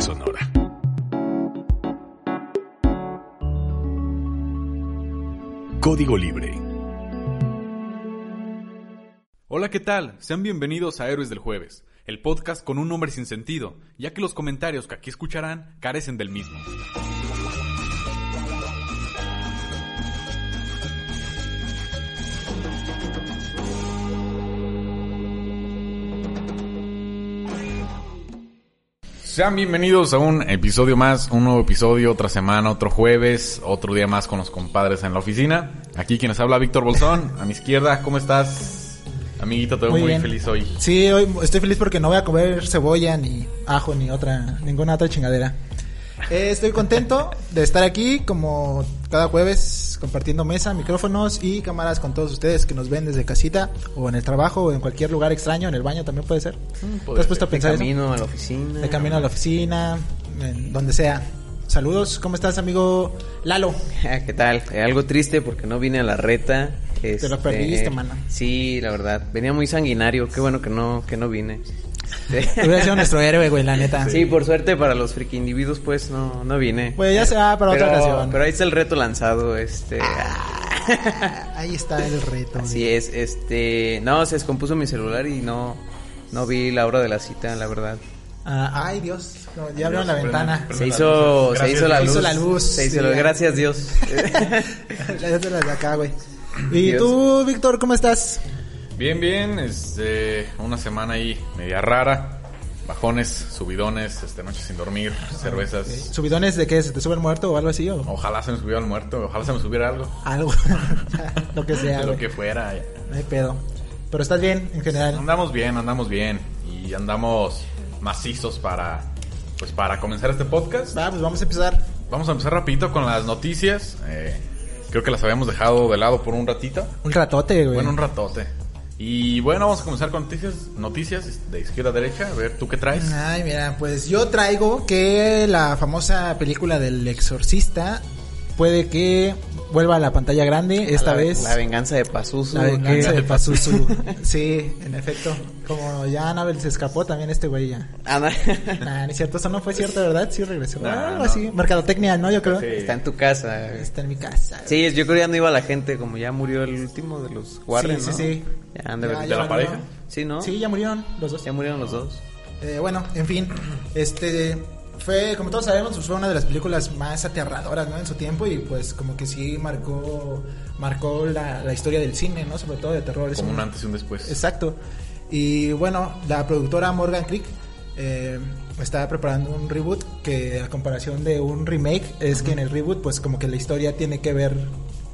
Sonora. Código Libre. Hola, ¿qué tal? Sean bienvenidos a Héroes del Jueves, el podcast con un nombre sin sentido, ya que los comentarios que aquí escucharán carecen del mismo. Sean bienvenidos a un episodio más, un nuevo episodio, otra semana, otro jueves, otro día más con los compadres en la oficina. Aquí quienes habla Víctor Bolsón, a mi izquierda, ¿cómo estás? Amiguito, te veo muy, bien. feliz hoy. Sí, hoy estoy feliz porque no voy a comer cebolla, ni ajo, ni otra, ninguna otra chingadera. Eh, estoy contento de estar aquí como cada jueves compartiendo mesa, micrófonos y cámaras con todos ustedes que nos ven desde casita o en el trabajo o en cualquier lugar extraño, en el baño también puede ser. ¿Te has puesto a pensar de eso? camino a la oficina. De camino a la oficina, en donde sea. Saludos, ¿cómo estás amigo Lalo? ¿Qué tal? Eh, algo triste porque no vine a la reta. Te lo Este, perdiste, mano. Sí, la verdad. Venía muy sanguinario. Qué bueno que no, que no vine. Hubiera sido nuestro héroe, güey, la neta. Sí, por suerte para los friki individuos, pues no, no vine. Pues ya se va para otra ocasión. Pero ahí está el reto lanzado, este. Ahí está el reto. Así güey. es, este. No, se descompuso mi celular y no, no vi la hora de la cita, la verdad. Ah, ay, Dios, no, ya abrieron la ventana. Se hizo, se Gracias, hizo la Se luz. hizo la luz, Se hizo sí, la- gracias Dios. Las de acá, güey. ¿Y Dios. tú, Víctor, cómo estás? Bien, bien, este, una semana ahí media rara. Bajones, subidones, este, noches sin dormir, cervezas. ¿Subidones de qué? ¿Se te sube el muerto o algo así? O Ojalá se me subiera el muerto, ojalá se me subiera algo. algo. lo que sea, lo que fuera. No hay pedo. Pero estás bien, en general. Andamos bien, andamos bien. Y andamos macizos para, pues para comenzar este podcast. Va, pues vamos a empezar. Vamos a empezar rapidito con las noticias. Eh, creo que las habíamos dejado de lado por un ratito. Un ratote, güey. Bueno, un ratote. Y bueno, vamos a comenzar con noticias, noticias de izquierda a derecha. A ver, ¿tú qué traes? Ay, mira, pues yo traigo que la famosa película del exorcista puede que vuelva a la pantalla grande esta la, vez. La venganza de Pazuzu. La venganza de Pazuzu. sí, en efecto. Como ya Anabel se escapó también este güey ya. Anda. Nah, es cierto, eso no fue cierto, ¿verdad? Sí regresó. Ah, no. así. Mercadotecnia, ¿no? Yo creo. Sí. Está en tu casa. Está en mi casa. Sí, yo creo que ya no iba la gente, como ya murió el último de los Warren, Sí, ¿no? sí, sí. Ya han de Ya, haber- ¿De la pareja? Sí, ¿no? Sí, ya murieron los dos. Ya murieron los dos. Eh, bueno, en fin, este fue, como todos sabemos, pues, fue una de las películas más aterradoras, ¿no? En su tiempo y pues como que sí marcó, marcó la, la historia del cine, ¿no? Sobre todo de terror. Como un- antes y un después. Exacto. Y bueno, la productora Morgan Creek eh, está preparando un reboot que a comparación de un remake es que en el reboot pues como que la historia tiene que ver,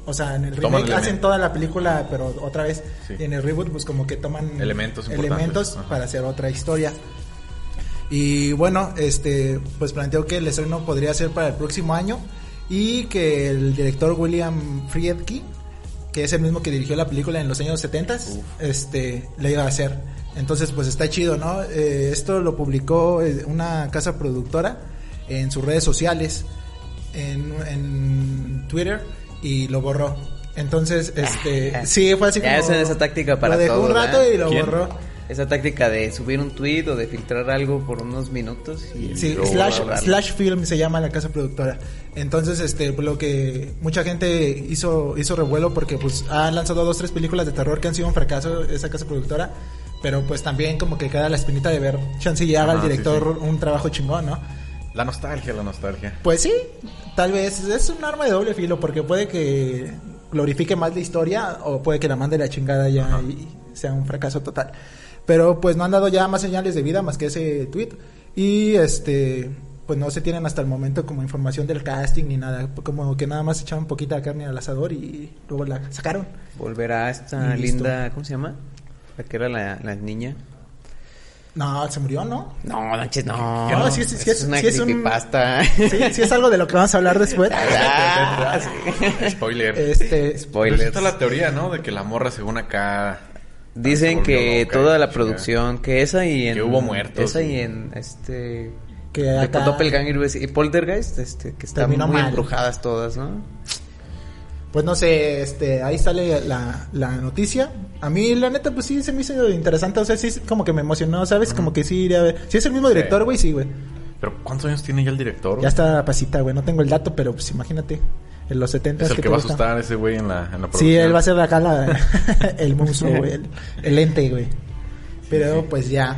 o sea, en el Toman remake hacen toda la película pero otra vez Sí. y en el reboot pues como que toman Elementos elementos para hacer otra historia. Y bueno, este pues planteó que el estreno podría ser para el próximo año y que el director William Friedkin que es el mismo que dirigió la película en los años 70, este, le iba a hacer. Entonces, pues está chido, ¿no? Eh, esto lo publicó eh, una casa productora en sus redes sociales, en, en Twitter, y lo borró. Entonces, este, sí, fue así Ya como... esa táctica para Lo dejó todo, un rato y lo ¿Quién? borró. Esa táctica de subir un tweet o de filtrar algo por unos minutos y Sí, luego slash, borrarlo. slash Film se llama la casa productora. Entonces, este, lo que mucha gente hizo, hizo revuelo porque pues han lanzado dos, tres películas de terror que han sido un fracaso esa casa productora. Pero pues también como que queda la espinita de ver chance y haga el sí, director un trabajo chingón, ¿no? La nostalgia, la nostalgia. Pues sí, tal vez es un arma de doble filo porque puede que glorifique más la historia o puede que la mande la chingada ya Ajá. y sea un fracaso total. Pero pues no han dado ya más señales de vida más que ese tweet y este pues no se tienen hasta el momento como información del casting ni nada, como que nada más echaron poquita carne al asador y luego la sacaron. Volverá esta linda, ¿cómo se llama? La que era la, la niña. No, se murió, ¿no? No, manches, no. No, sí es- sí es- una sí es un- creepypasta. Sí, sí es algo de lo que vamos a hablar después. Ah, sí. Spoiler. Este, Pero Spoilers. está la teoría, ¿no? De que la morra según acá... Dicen que toda la producción, que esa y en... Que hubo muertos Esa y en este... Que de acá- Doppelganger y Poltergeist, este, que están Terminó muy mal. embrujadas todas, ¿no? Pues no sé, este, ahí sale la, la noticia. A mí, la neta, pues sí se me hizo interesante. O sea, sí, como que me emocionó, ¿sabes? Como que sí iría a ver. Si es el mismo director, güey, sí, güey. Pero ¿cuántos años tiene ya el director? Ya está pasita, güey. No tengo el dato, pero pues imagínate. En los 70 Es el que que va a asustar a ese güey en la, en la. Sí, él va a ser acá la, el monstruo, güey. El, el ente, güey. Pero pues ya,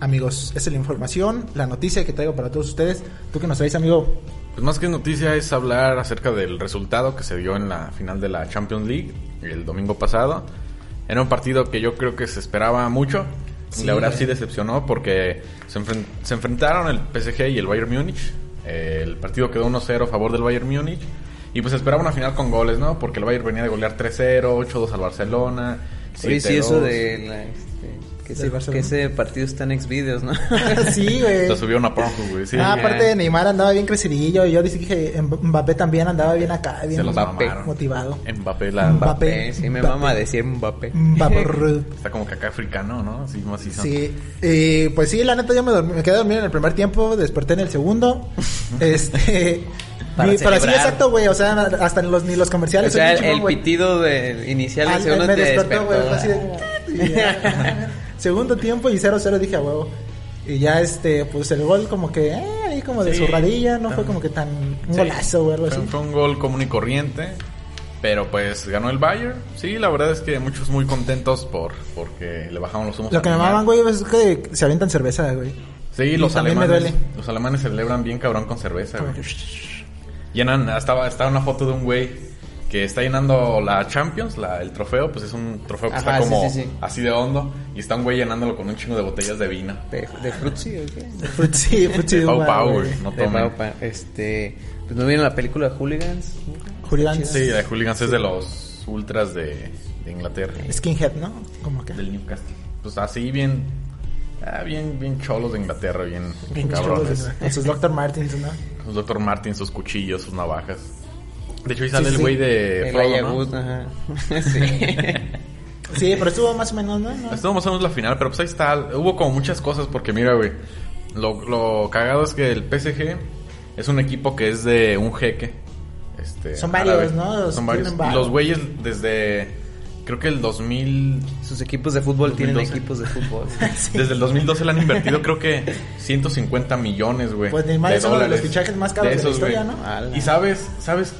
amigos, esa es la información, la noticia que traigo para todos ustedes. ¿Tú que nos traes, amigo? Pues más que noticia es hablar acerca del resultado que se dio en la final de la Champions League el domingo pasado. Era un partido que yo creo que se esperaba mucho. y Sí, la verdad güey. sí decepcionó porque se, enfren- se enfrentaron el PSG y el Bayern Múnich. Eh, el partido quedó 1-0 a favor del Bayern Múnich. Y pues esperaba una final con goles, ¿no? Porque el Bayern venía de golear 3-0, 8-2 al Barcelona. Sí, 7-2. eso de la, este, que, ese, que ese partido está en Xvideos, ¿no? sí, güey. Se subió una Pornhub, güey. Sí, ah, aparte de Neymar andaba bien crecidillo. Y yo dije que Mbappé también andaba bien acá, bien Mbappé. motivado. Mbappé, la, Mbappé. Sí, me Mbappé. mama decir Mbappé. Mbappé. Está como que acá africano, ¿no? Así, macizo. Sí, y pues sí, la neta yo me, dormí- me quedé dormido en el primer tiempo, desperté en el segundo. este. Para y- pero sí, exacto, güey. O sea, hasta en los, ni los O comerciales. sea, soy el, bien chingón, el güey. pitido de, inicial Al- segundo me despertó, güey. así de-. Segundo tiempo y 0-0 dije a huevo. Y ya este, pues el gol como que, eh, ahí como de Sí. zurradilla, no fue como que tan un Sí. golazo o algo así. Fue, fue un gol común y corriente. Pero pues ganó el Bayern. Sí, la verdad es que muchos muy contentos por porque le bajaron los humos. Lo que me maman, güey, es que se avientan cerveza, güey. Sí, y los también me alemanes. duele. Los alemanes celebran bien cabrón con cerveza, Como güey. Llenan, estaba, estaba una foto de un güey que está llenando la Champions, la, el trofeo, pues es un trofeo que Ajá, está como sí, sí. así de hondo. Y está un güey llenándolo con un chingo de botellas de vino. ¿De, de Frutzi o qué? Frutzi, frutzi De de Pau Pau. No De tomen. Este, pues no vieron la película Hooligans. Hooligans. Sí, de Hooligans es de los ultras de, de Inglaterra. Skinhead, ¿no? Como que. Del Newcastle. Pues así bien. Ah, bien, bien cholos de Inglaterra, bien, Bien cabrones. chulos, Con sus Dr. Martins, ¿no? Sus Dr. Martin, sus cuchillos, sus navajas. De hecho, ahí sale Sí, el sí. güey de El Frodo, ¿no? Ayagut, ajá. sí. Sí, pero estuvo más o menos, ¿no? No. Estuvo más o menos la final, pero pues ahí está. Hubo como muchas cosas porque mira, güey. Lo, lo cagado es que el PSG es un equipo que es de un jeque. Este, Son varios, árabe. ¿no? Los Son varios. los güeyes desde... Creo que el 2000... Sus equipos de fútbol tienen 2012. equipos de fútbol. Sí. Desde el 2012 le han invertido creo que 150 millones, güey. Pues Neymar es uno de los fichajes más caros de la historia. ¿no? Ala. Y sabes, ¿sabes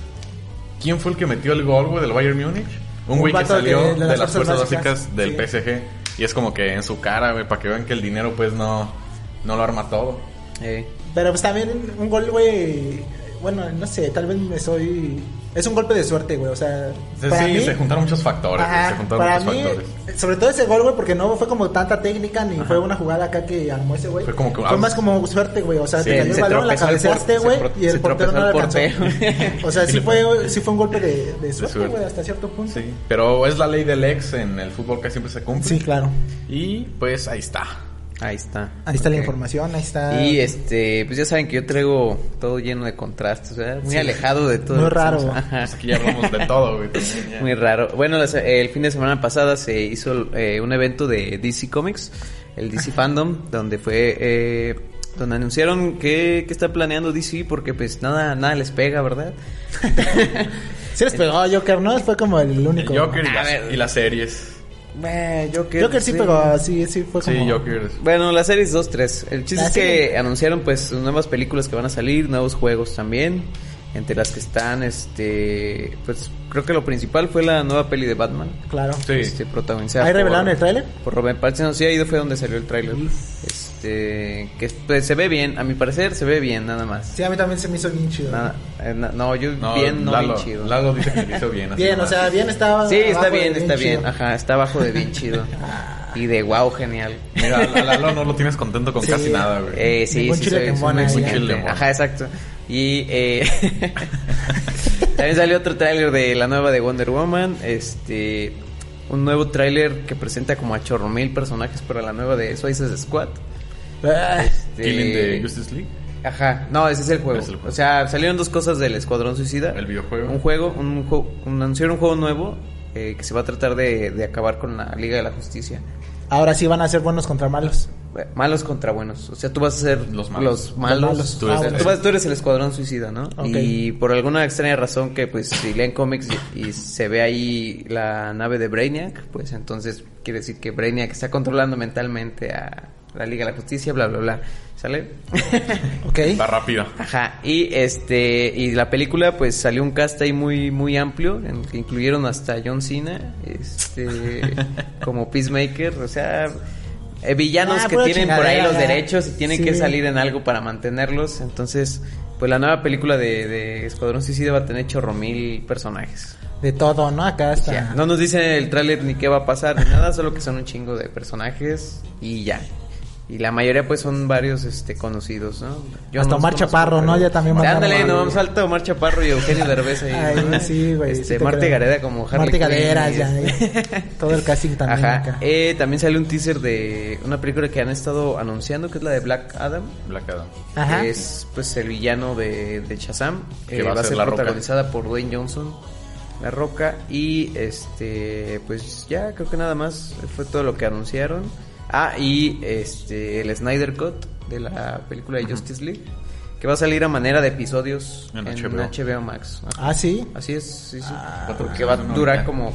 quién fue el que metió el gol, güey, del Bayern Múnich? Un güey que salió de, de las las fuerzas fuerzas básicas. básicas del Sí. PSG. Y es como que en su cara, güey, para que vean que el dinero, pues, no, no lo arma todo. Eh, Pero pues también un gol, güey. Bueno, no sé, tal vez me soy. Es un golpe de suerte, güey. O sea, Sí, para sí, mí- se juntaron muchos factores, güey, Ajá, se juntaron para muchos mí, factores. sobre todo ese gol, güey, porque no fue como tanta técnica ni fue una jugada acá que armó ese güey. Fue como que- Fue más como suerte, güey. O sea, Sí, te cayó el balón, la cabeceaste, güey, y el portero no la alcanzó. o sea, Sí, fue, sí fue un golpe de, de suerte, suerte. güey, hasta cierto punto. Sí, pero es la ley del ex en el fútbol que siempre se cumple. Sí, claro. Y pues ahí está. Ahí está. Ahí está la información, ahí está. Y este, pues ya saben que yo traigo todo lleno de contrastes, ¿verdad? Muy Sí. alejado de todo. Muy raro. Pues aquí ya hablamos de todo, güey. también, ya. Muy raro. Bueno, las- el fin de semana pasada se hizo eh, un evento de DC Comics, el DC Fandom, donde fue, eh, donde anunciaron que, que está planeando DC porque pues nada, nada les pega, ¿verdad? Sí les pegó a Joker, ¿no? Fue como el único. El Joker y A las, ver. y las series. Eh, Joker, Joker sí pegó, sí, sí fue como. Sí, Joker. Bueno, la serie es 2-3. El chiste Ah, es sí. que anunciaron pues nuevas películas que van a salir, nuevos juegos también. Entre las que están, este, pues creo que lo principal fue la nueva peli de Batman. Claro. Sí. Este, protagonizada ¿Ahí por- revelaron el tráiler? Por Robert Pattinson, sí, ahí fue donde salió el tráiler. Este, que pues, se ve bien, a mi parecer se ve bien, nada más. Sí, a mí también se me hizo bien chido. Nada, eh, na- no, yo No, bien, no Lalo, bien chido. Lalo dice que lo hizo bien. así Bien, o sea, bien estaba. Sí, está bien, está bien. Ajá, está abajo de bien chido. y de wow, genial. Mira, a Lalo no lo tienes contento con Sí. casi nada, güey. Eh, sí, sí, soy, soy muy. Ajá, exacto. Y eh, también salió otro tráiler de la nueva de Wonder Woman. Este, un nuevo tráiler que presenta como a chorro mil personajes para la nueva de Suicide Squad. Ah, Este, Killing de Justice League. Ajá, no, ese es el juego. Es el juego. O sea, salieron dos cosas del Escuadrón Suicida. El videojuego. Un juego, un juego, un- anunciaron un juego nuevo eh, que se va a tratar de, de acabar con la Liga de la Justicia. Ahora sí van a ser buenos contra malos. Malos contra buenos. O sea, tú vas a ser Los los malos. malos. Los malos. Tú eres Ah, el- bueno. Tú, vas- tú eres el escuadrón suicida, ¿no? Y por alguna extraña razón que pues si leen cómics y, y se ve ahí la nave de Brainiac, pues entonces quiere decir que Brainiac está controlando mentalmente a, la Liga de la Justicia, bla, bla, bla. ¿Sale? Ok. Está rápido. Ajá, y este, y la película pues salió un cast ahí muy, muy amplio, en el que incluyeron hasta John Cena, este, como Peacemaker, o sea, eh, villanos Ah, que tienen por ahí los derechos y tienen Sí. que salir en algo para mantenerlos, entonces, pues la nueva película de, de Escuadrón Suicida va a tener chorro mil personajes. De todo, ¿no? Acá está. Ya, No nos dicen el tráiler ni qué va a pasar ni nada, solo que son un chingo de personajes y ya. Y la mayoría pues son varios este conocidos, ¿no? Yo Hasta no Omar conozco, Chaparro, ¿no? Ya también Sí, Ándale, a- no, vamos falta Omar Chaparro y Eugenio Derbez ahí. Ay, ¿no? sí, güey. sí Este, te Marta creo. Gareda como Harley Gaderas, y- ya. Todo el casting también Ajá. acá. Eh, también salió un teaser de una película que han estado anunciando, que es la de Black Adam. Black Adam. Ajá. Que es pues el villano de, de Shazam. Que Eh, va a va a ser Roca. protagonizada por Dwayne Johnson. La Roca. Y este, pues ya creo que nada más fue todo lo que anunciaron. Ah, y este, el Snyder Cut de la película de Justice League. Que va a salir a manera de episodios En en, HBO. HBO. Max. Ajá. Ah, sí. Así es, sí, sí. Ah. Porque va a durar como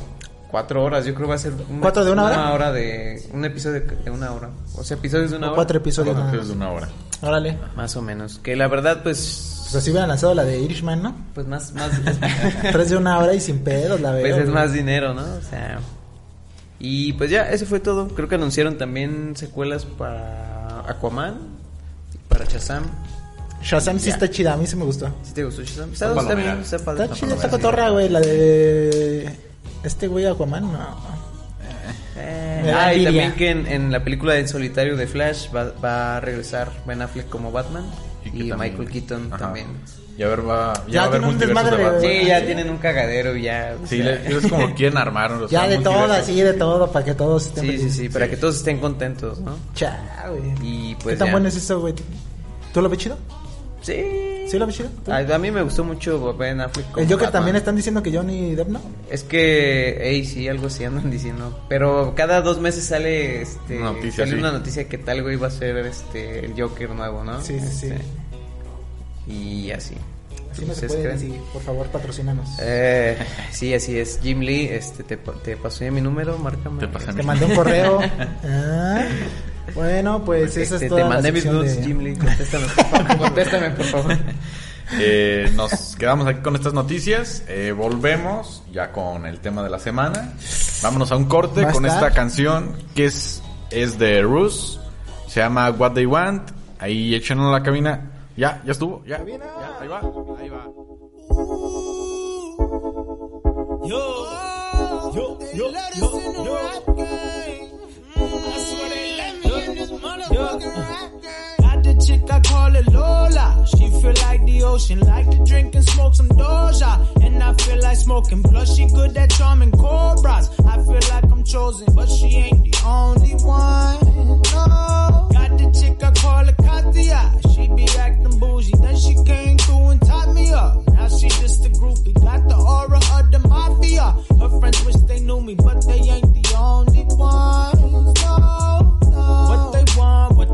cuatro horas. Yo creo que va a ser una, ¿Cuatro de una hora? de un episodio de una hora. O sea, episodios de una O hora. cuatro episodios. Es de una hora. Órale. Más o menos. Que la verdad, pues. Pues así hubieran lanzado la de Irishman, ¿no? Pues más, más. Tres de una hora y sin pedos, la veo. pues es más dinero, ¿no? O sea. Y pues ya, eso fue todo. Creo que anunciaron también secuelas para Aquaman, para Shazam. Shazam sí Ya. está chida, a mí sí me gustó. ¿Sí te gustó Shazam? Está, Está está bien, está padre. Está chida esta cotorra, güey, la de... Este güey Aquaman, no. Eh, Me da ah, y también que en, en la película de En Solitario de Flash va, va a regresar Ben Affleck como Batman y, que también- Michael Keaton Ajá. también. Y a ver, va, ya, Ya va a haber un de desmadre, Batman. güey. Sí, ya tienen un cagadero y ya. o Sí, sea, es como quieren armar. o Ya de todo, así de todo, para que todos estén sí, sí, sí, para que todos estén contentos, ¿no? Cha, güey. Y pues ¿Qué tan ya. bueno es eso, güey? ¿Tú lo ves chido? Sí. ¿Sí lo. A, a mí me gustó mucho Ben Affleck El Joker Batman. también están diciendo que Johnny Depp no. Es que, ey, sí, algo sí andan diciendo. Pero cada dos meses sale, este, Una noticia, sale sí. una noticia que tal güey va a ser, este, el Joker nuevo, ¿no? Sí, sí, sí. Este, Y así. Así no se ¿Ustedes puede decir. Por favor, patrocínanos. Eh, sí, así es. Jim Lee, este, te, te pasé mi número, márcame. Te pasé Te mandé un correo. Ah, Bueno, pues esa Este, es toda te mandé la mis nudes, de... Jim Lee. Contéstame, por favor. Contéstame, por favor. Eh, nos quedamos aquí con estas noticias. Eh, volvemos ya con el tema de la semana. Vámonos a un corte a con estar. esta canción que es, es de Rus. Se llama What They Want. Ahí échenlo en la cabina. Ya, ya estuvo. Ya, ya, ahí va. Ahí va. Yo, yo, yo, yo, yo. Got the chick I call it Lola. She feel like the ocean, like to drink and smoke some Doja. And I feel like smoking, plus she good at charming cobras. I feel like I'm chosen, but she ain't the only one. No. Got the chick I call it Katia. She be acting bougie, then she came through and tied me up. Now she just a groupie, got the aura of the mafia. Her friends wish they knew me, but they ain't the only ones.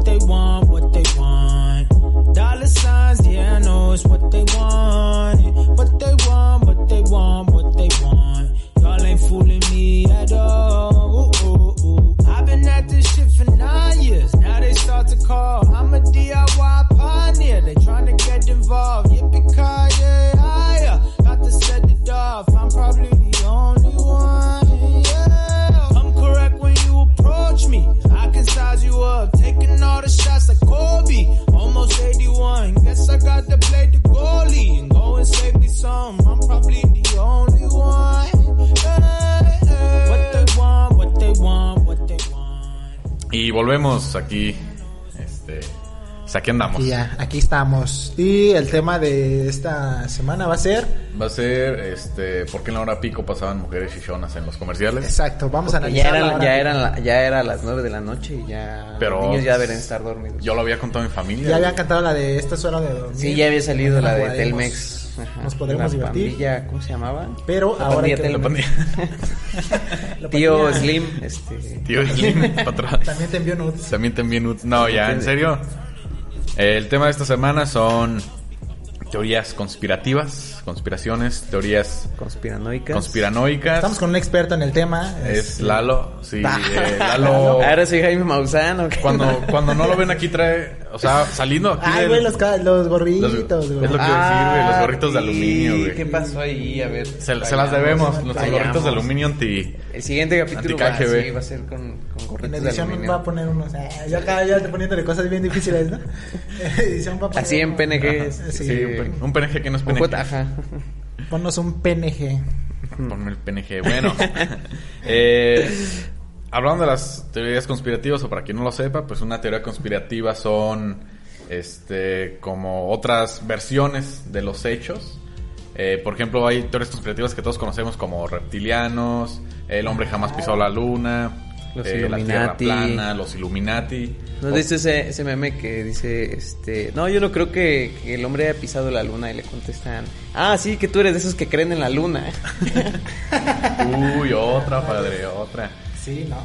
They want, what they want. Dollar signs, yeah, I know it's what they want. What they want, what they want, what they want. Y'all ain't fooling me at all. Ooh, ooh, ooh. I've been at this shit for nine years. Now they start to call. I'm a DIY pioneer. They tryna get involved. Yippee ki yeah, yeah. Got to set it off. I'm probably Aquí. Este. pues aquí andamos. Y ya, aquí estamos. Y el tema de esta semana va a ser... Va a ser, este, ¿por qué en la hora pico pasaban mujeres chichonas en los comerciales? Exacto, vamos a analizar ya, eran, ahora. ya, eran la- ya era a las 9 de la noche y ya Pero- los niños ya deben estar dormidos. Yo lo había contado a mi familia. Ya habían cantado la de esta es hora de dormir. Sí, ya había salido la de. Telmex. Ajá. Nos podremos La divertir. pandilla, ¿Cómo se llamaba? Pero La ahora que dormir. La Tío. Slim, este... Tío Slim, para atrás. También te envió nudes. También te envío nudes. No, ya, en serio. El tema de esta semana son teorías conspirativas conspiraciones, teorías Conspiranoicas. conspiranoicas. Estamos con un experto en el tema. Es Lalo, sí, Ah. eh, Lalo. Ahora soy Jaime Maussan. Cuando, cuando no lo ven aquí trae, o sea, saliendo aquí Ay, güey, los, ca- los gorritos, Los- güey. es lo que iba a decir, güey, los gorritos de sí, aluminio, güey. ¿Qué pasó ahí? A ver. se, se las debemos, vayamos. nuestros gorritos de aluminio anti... El siguiente capítulo va, sí, va a ser con, con En gorritos de edición aluminio. va a poner unos. eh, yo acá ya te poniéndole cosas bien difíciles, ¿no? En edición va a poner. Así en PNG. Ajá, Sí, sí. un, PNG que no es PNG. ajá. Ponnos un PNG. Ponme el PNG. Bueno, eh, hablando de las teorías conspirativas, o para quien no lo sepa, pues una teoría conspirativa son este como otras versiones de los hechos. Eh, por ejemplo, hay teorías conspirativas que todos conocemos como reptilianos, el hombre jamás pisó la luna, Los eh, la tierra Illuminati. plana, los Illuminati. ¿No viste ese, ese meme que dice, este, no, yo no creo que, que el hombre haya pisado la luna y le contestan, ah, sí, que tú eres de esos que creen en la luna. Uy, otra, padre, otra. Sí, ¿no?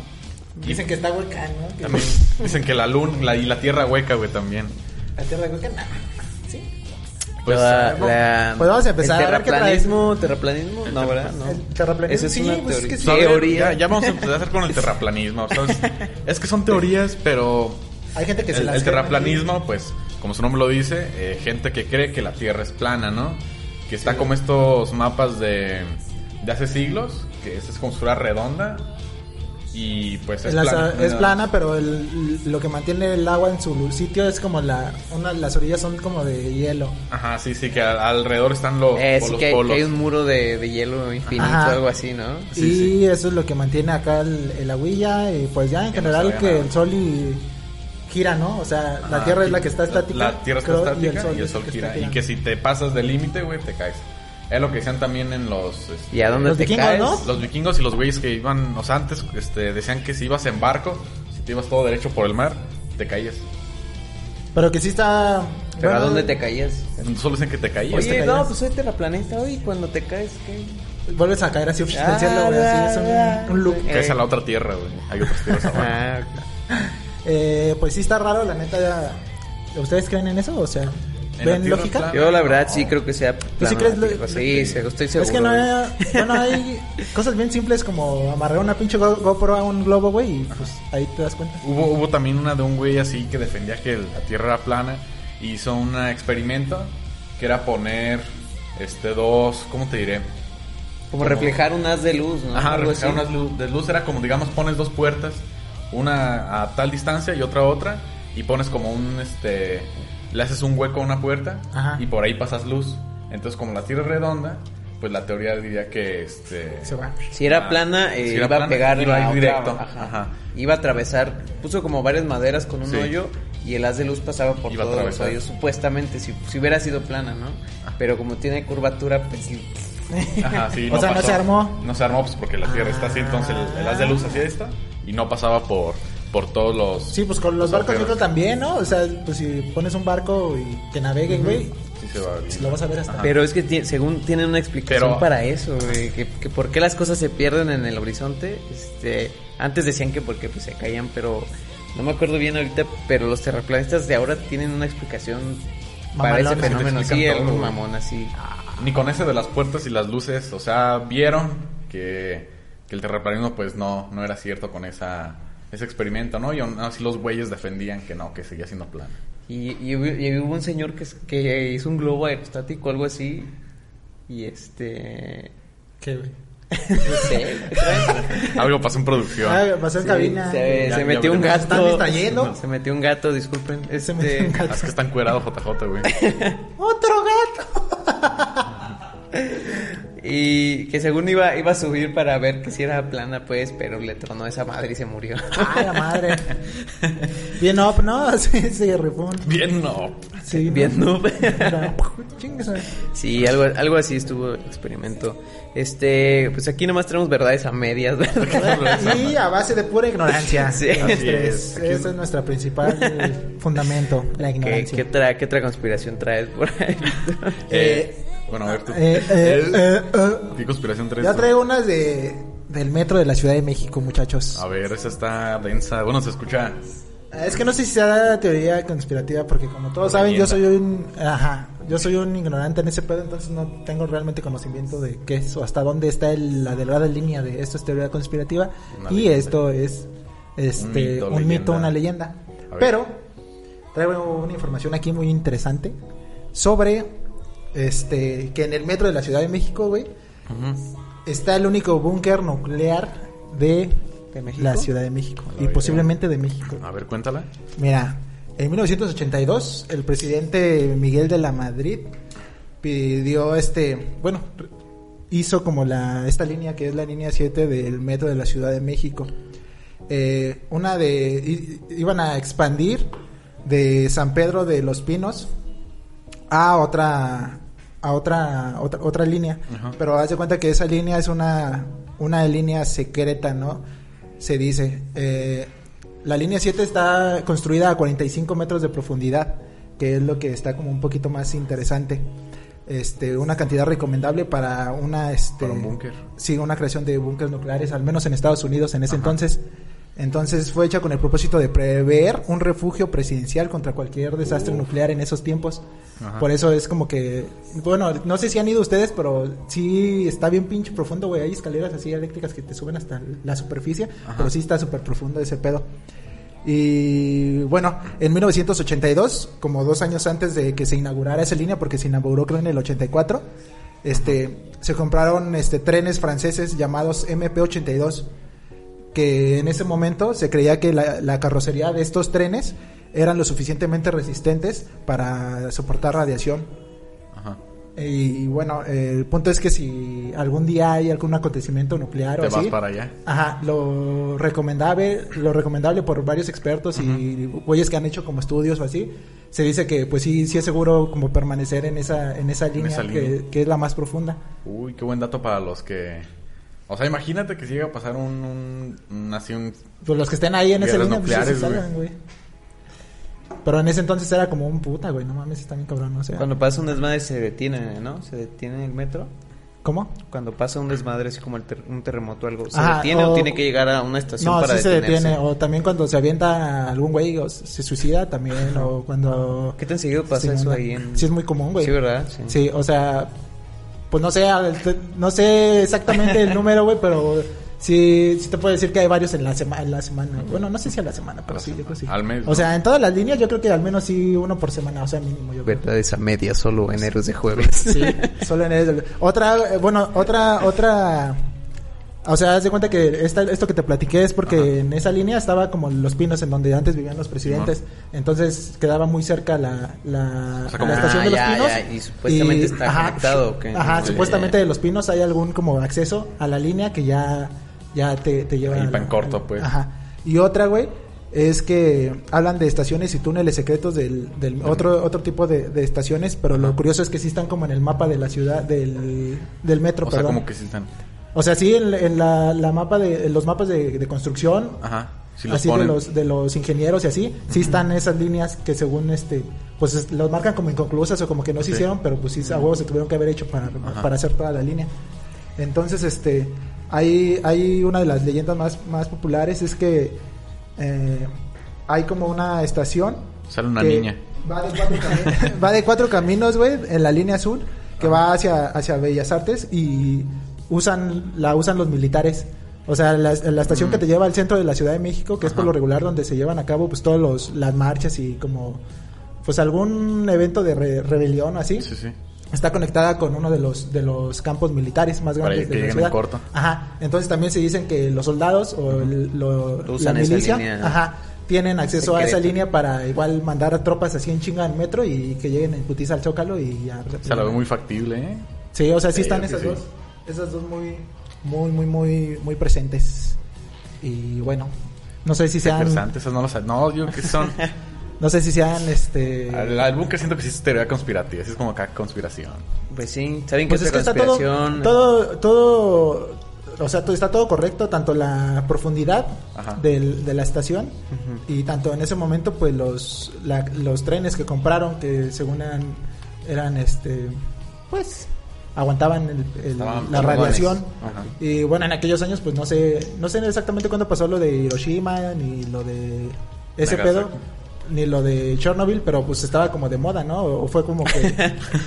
Dicen que está hueca, ¿no? También dicen que la luna la, y la tierra hueca, güey, también. La tierra hueca, nah. Pues, La- vamos- la- pues vamos a empezar, ¿El terraplanismo? ¿Terraplanismo? No, ¿verdad? No. El terraplanismo, Esa es sí, una pues es teoría. que sí. Teoría. Ya, ya vamos a empezar a hacer con el terraplanismo. ¿sabes? Es que son teorías, pero Hay gente que se el, las el terraplanismo, pues, como su nombre lo dice, eh, gente que cree que la Tierra es plana, ¿no? Que está como estos mapas de, de hace siglos, que es, es como si fuera redonda y pues es plana. es plana, pero el- lo que mantiene el agua en su sitio es como la. Una, las orillas son como de hielo. Ajá, sí, sí, que a- alrededor están los, Eh, por sí los que, hay- polos. que hay un muro de, de hielo infinito Ajá. algo así, ¿no? Sí, y sí. eso es lo que mantiene acá el, el agüilla. Y pues ya en Que general que nada. el sol y gira, ¿no? O sea, la tierra es la que está estática. La tierra está creo, estática y el sol, es el que gira. Y que si te pasas del límite, güey, te caes. Es lo que decían también en los... este, ¿Y a dónde Los te vikingos, caes? ¿no? Los vikingos y los güeyes que iban, o sea, antes este, decían que si ibas en barco, si te ibas todo derecho por el mar, te caías. Pero que sí está. ¿Pero a dónde te caías? Solo dicen que te caías. Pues te Oye, no, caías. pues soy terraplaneta hoy cuando te caes, ¿qué? Vuelves a caer así Ah, güey. Así es ah, un, un loop. Caes Eh. a la otra tierra, güey. Hay otras tierras abajo. Ah, Eh, pues sí está raro, la neta. ya- ¿Ustedes creen en eso? O sea, La ¿ven lógica? plana. yo la verdad sí creo que sea ¿Tú sí crees lo-. Sí, sí, estoy seguro. Es que no hay, bueno, hay cosas bien simples como amarrar una pinche Go- GoPro a un globo, güey, y pues ahí te das cuenta. Hubo, hubo también una de un güey así que defendía que la tierra era plana. y Hizo un experimento que era poner este dos, ¿cómo te diré? Como reflejar un haz de luz, ¿no? Ajá, reflejar unas luz, de luz era como, digamos, pones dos puertas, una a tal distancia y otra a otra, y pones como un, este, le haces un hueco a una puerta Ajá. y por ahí pasas luz. Entonces, como la tierra es redonda, pues la teoría diría que, este... Se va. Si era Ah, plana, eh, si era iba plana, a pegar iba a ir directo. ajá. Ajá. Iba a atravesar, puso como varias maderas con un Sí. hoyo y el haz de luz pasaba por Iba todos los hoyos, supuestamente, si, si hubiera sido plana, ¿no? Pero como tiene curvatura, pues sí. Ajá, sí, O sea, no pasó. se armó. No se armó pues porque la tierra está así, entonces el, el haz de luz hacía esto y no pasaba por, por todos los... Sí, pues con los barcos yo creo también, ¿no? O sea, pues si pones un barco y que navegue, güey, Sí se va bien. si lo vas a ver hasta... Pero es que según tienen una explicación Pero- para eso, güey, que, que por qué las cosas se pierden en el horizonte. Este, antes decían que porque pues, se caían, pero no me acuerdo bien ahorita, pero los terraplanistas de ahora tienen una explicación para ese fenómeno, explican sí, todo, algo mamón así. Ni con ese de las puertas y las luces, o sea, vieron que, que el terraplanismo pues no, no era cierto con esa, ese experimento, ¿no? Y aún así los güeyes defendían que no, que seguía siendo plano. Y, y hubo, y hubo un señor que, que hizo un globo aerostático, algo así, y este... ¿Qué, güey? No sé. Algo pasó en producción. Ah, pasó en Sí, cabina. Se, Ya- se ya metió un veremos. ¿Están gato. distrayendo? Se metió un gato, disculpen. Se metió un Este, gato. Ah, Es que está encuerado JJ, güey. ¡Otro Y que según iba, iba a subir para ver que si era plana, pues, pero le tronó esa madre y se murió. ¡Ay, la madre! Bien up, ¿no? Sí, sí, rifón. Bien, no. Sí, ¿no? Bien. Era, chingue su- Sí, algo, algo así estuvo el experimento. Este, pues aquí nomás tenemos verdades a medias, ¿verdad? Y a base de pura ignorancia. Sí. Así Así es. Aquí- es nuestro principal eh, fundamento, la ¿Qué, ignorancia. qué otra, ¿Qué otra conspiración traes por ahí? Eh, bueno, a ver tú. Eh, eh, eh, eh. ¿Qué conspiración traes? Ya tú? traigo unas de del metro de la Ciudad de México, muchachos. A ver, esa está densa. Bueno, se escucha. Es que no sé si sea teoría conspirativa, porque como todos saben, yo soy un... Ajá. yo soy un ignorante en ese pedo, entonces no tengo realmente conocimiento de qué es o hasta dónde está el- la delgada línea de esto es teoría conspirativa Una y leyenda. esto es este Un un mito, una leyenda. Pero traigo una información aquí muy interesante sobre este que en el metro de la Ciudad de México, güey, está el único búnker nuclear de, ¿De México? la Ciudad de México y posiblemente de México. A ver, cuéntala. Mira, en 1982 el presidente Miguel de la Madrid pidió este, bueno, hizo como la esta línea que es la línea 7 del metro de la Ciudad de México. Eh, una de i- iban a expandir de San Pedro de los Pinos a otra a otra otra, otra línea, pero haz de cuenta que esa línea es una una línea secreta, ¿no? Se dice eh, la línea 7 está construida a 45 metros de profundidad, que es lo que está como un poquito más interesante. Este, una cantidad recomendable para una este Para un búnker. Sí, una creación de búnkeres nucleares, al menos en Estados Unidos en ese entonces. Entonces fue hecha con el propósito de prever un refugio presidencial contra cualquier desastre nuclear en esos tiempos. Ajá. Por eso es como que, bueno, no sé si han ido ustedes, pero sí está bien pinche profundo, güey. Hay escaleras así eléctricas que te suben hasta la superficie, pero sí está súper profundo ese pedo. Y bueno, en 1982, como dos años antes de que se inaugurara esa línea, porque se inauguró creo en el 84, este, se compraron este, trenes franceses llamados MP82, que en ese momento se creía que la, la carrocería de estos trenes eran lo suficientemente resistentes para soportar radiación. Ajá. Y, bueno, eh, el punto es que si algún día hay algún acontecimiento nuclear Te o vas así, para allá. Ajá, lo recomendable, lo recomendable por varios expertos y güeyes que han hecho como estudios o así, se dice que pues sí, sí es seguro como permanecer en esa, en esa línea, esa que, línea. que es la más profunda. Uy, qué buen dato para los que... O sea, imagínate que si llega a pasar un... un, así un- Pues los que estén ahí en esa línea, pues sí se salgan, güey. Pero en ese entonces era como un puta, güey, no mames, está bien cabrón, o sea. Cuando pasa un desmadre se detiene, ¿no? Se detiene el metro. ¿Cómo? Cuando pasa un desmadre, así como el ter- un terremoto o algo, ¿se Ajá, detiene o... o- tiene que llegar a una estación No, para sí se detenerse? detiene. O también cuando se avienta algún güey o se suicida también. O cuando... ¿Qué tan seguido pasa se eso ahí en...? Sí, es muy común, güey. Sí, ¿verdad? Sí. Sí, o sea, pues no sé, no sé exactamente el número, güey, pero sí, sí te puedo decir que hay varios en la, sema- en la semana. Bueno, no sé si a la semana, pero la sí, yo creo que sí. semana. Al mes, O sea, en todas las líneas yo creo que al menos sí uno por semana, o sea, mínimo yo creo. Verdades a media, solo en Héroes de Jueves. Sí, solo en el... Otra, eh, bueno, otra, otra... O sea, haz de cuenta que esta, esto que te platiqué es porque Ajá. en esa línea estaba como los pinos en donde antes vivían los presidentes. Entonces quedaba muy cerca la, la, O sea, la estación Ah, de los ya, pinos. ya, y supuestamente está conectado, ¿o qué? Ajá, supuestamente de los pinos hay algún como acceso a la línea que ya, ya te, te lleva la- en corto, pues. Ajá. Y otra, güey, es que hablan de estaciones y túneles secretos del, del otro, otro tipo de, de estaciones, pero lo curioso es que sí están como en el mapa de la ciudad, del, del metro, O sea, perdón. como que sí están... O sea, sí, en, en la, la mapa de en los mapas de, de construcción, Ajá. Si los así ponen... de los de los ingenieros y así, sí están esas líneas que según este, pues es- los marcan como inconclusas o como que no se Sí. hicieron, pero pues sí a huevos se tuvieron que haber hecho para, Ajá. para hacer toda la línea. Entonces, este, hay, hay una de las leyendas más, más populares es que eh, hay como una estación Sale una niña. Va de cuatro, cami- va de cuatro caminos, güey, en la línea azul, que va hacia, hacia Bellas Artes y usan la usan los militares. O sea, la, la estación Mm. que te lleva al centro de la Ciudad de México, que es por lo regular donde se llevan a cabo pues todos los las marchas y como pues algún evento de re- rebelión o así. Sí, sí. Está conectada con uno de los de los campos militares más grandes de la lleguen en ciudad. corto. Ajá. Entonces también se dicen que los soldados o el- lo- la esa milicia, línea. ajá, tienen acceso a esa línea para igual mandar a tropas así en chinga en metro y que lleguen en putiza al Zócalo y ya. Se la ve muy factible, ¿eh? Sí, o sea, sí Sí, están esas sí. dos, esas dos muy, muy, muy, muy, muy presentes. Y bueno, no sé si sean, Interesante, esas no las... No, yo que son... no sé si sean, este, Al, al búnker siento que sí es teoría conspirativa, es como acá conspiración. Pues sí, ¿saben pues es que otra está todo, conspiración? todo, todo, o sea, todo, está todo correcto, tanto la profundidad del- de la estación y tanto en ese momento, pues los, la- los trenes que compraron, que según eran, eran este, pues, aguantaban el- la radiación. Y bueno, en aquellos años, pues no sé, no sé exactamente cuándo pasó lo de Hiroshima ni lo de ese Nagasaki. pedo. ni lo de Chernobyl, pero pues estaba como de moda, ¿no? O fue como que...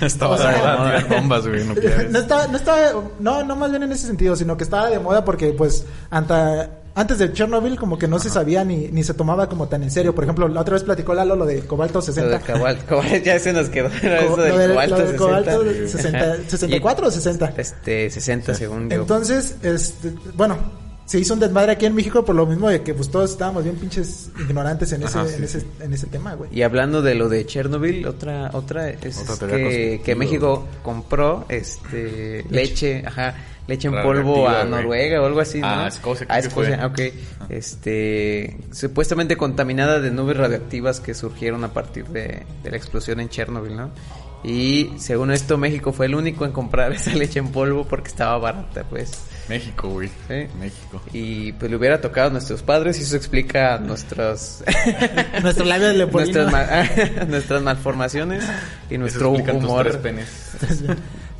Estaba O sea, de moda tirar bombas, güey, nucleares. no estaba, no estaba, no, no más bien en ese sentido, sino que estaba de moda porque pues anta- antes de Chernobyl como que no se sabía ni, ni se tomaba como tan en serio. Por ejemplo, la otra vez platicó Lalo lo de cobalto Lo 60. de cobalt, cobalt, ya se nos quedó Co- eso del lo del- cobalto, lo 60. cobalto 60, Y- 64 o 60. Este, 60 según yo. Entonces, este, bueno, se hizo un desmadre aquí en México por lo mismo de que pues todos estábamos bien pinches ignorantes en ese, Ajá, sí, en ese, en ese tema, güey. Y hablando de lo de Chernobyl, otra otra es Otra que, que México compró este leche, ajá, leche en polvo a. Noruega o algo así, ¿no? Ah, Escocia, creo Ah, que Escocia, fue. ok. Este, supuestamente contaminada de nubes radioactivas que surgieron a partir de, de la explosión en Chernobyl, ¿no? Y según esto México fue el único en comprar esa leche en polvo porque estaba barata, pues. México, güey. Sí. México. Y pues le hubiera tocado a nuestros padres y eso explica nuestros Nuestro labio de nuestras, mal- nuestras malformaciones y Eso nuestro tus humor. tres penes.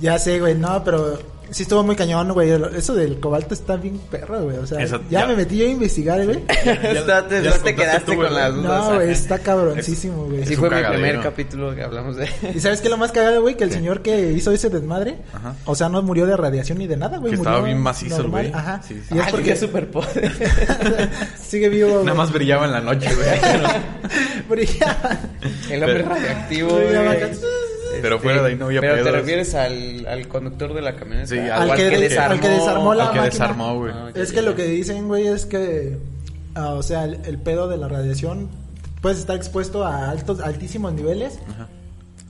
ya sé, güey, no, pero sí estuvo muy cañón, güey. Eso del cobalto está bien perro, güey. O sea, ya, ya. me metí yo a investigar, güey. Ya te, ya quedaste tú, con las dudas. No, güey, está cabroncísimo, güey. Sí Es fue mi primer capítulo que hablamos de... ¿Y sabes qué es lo más cagado, güey? Que el señor que hizo ese desmadre, Ajá. o sea, no murió de radiación ni de nada, güey. Estaba bien macizo güey. Ajá. Sí, sí. Y es Ah, porque qué superpoder. sigue vivo, güey. Nada más brillaba en la noche, güey. brillaba. El hombre Brillaba güey. Pero fuera de ahí no había Pero te refieres al, al conductor de la camioneta. Sí, Al al que que des- al que desarmó la Al que máquina. desarmó, güey. Ah, Es que lo que dicen, güey, es que, ah, o sea, el, el pedo de la radiación, puedes estar expuesto a altos, altísimos niveles. Ajá.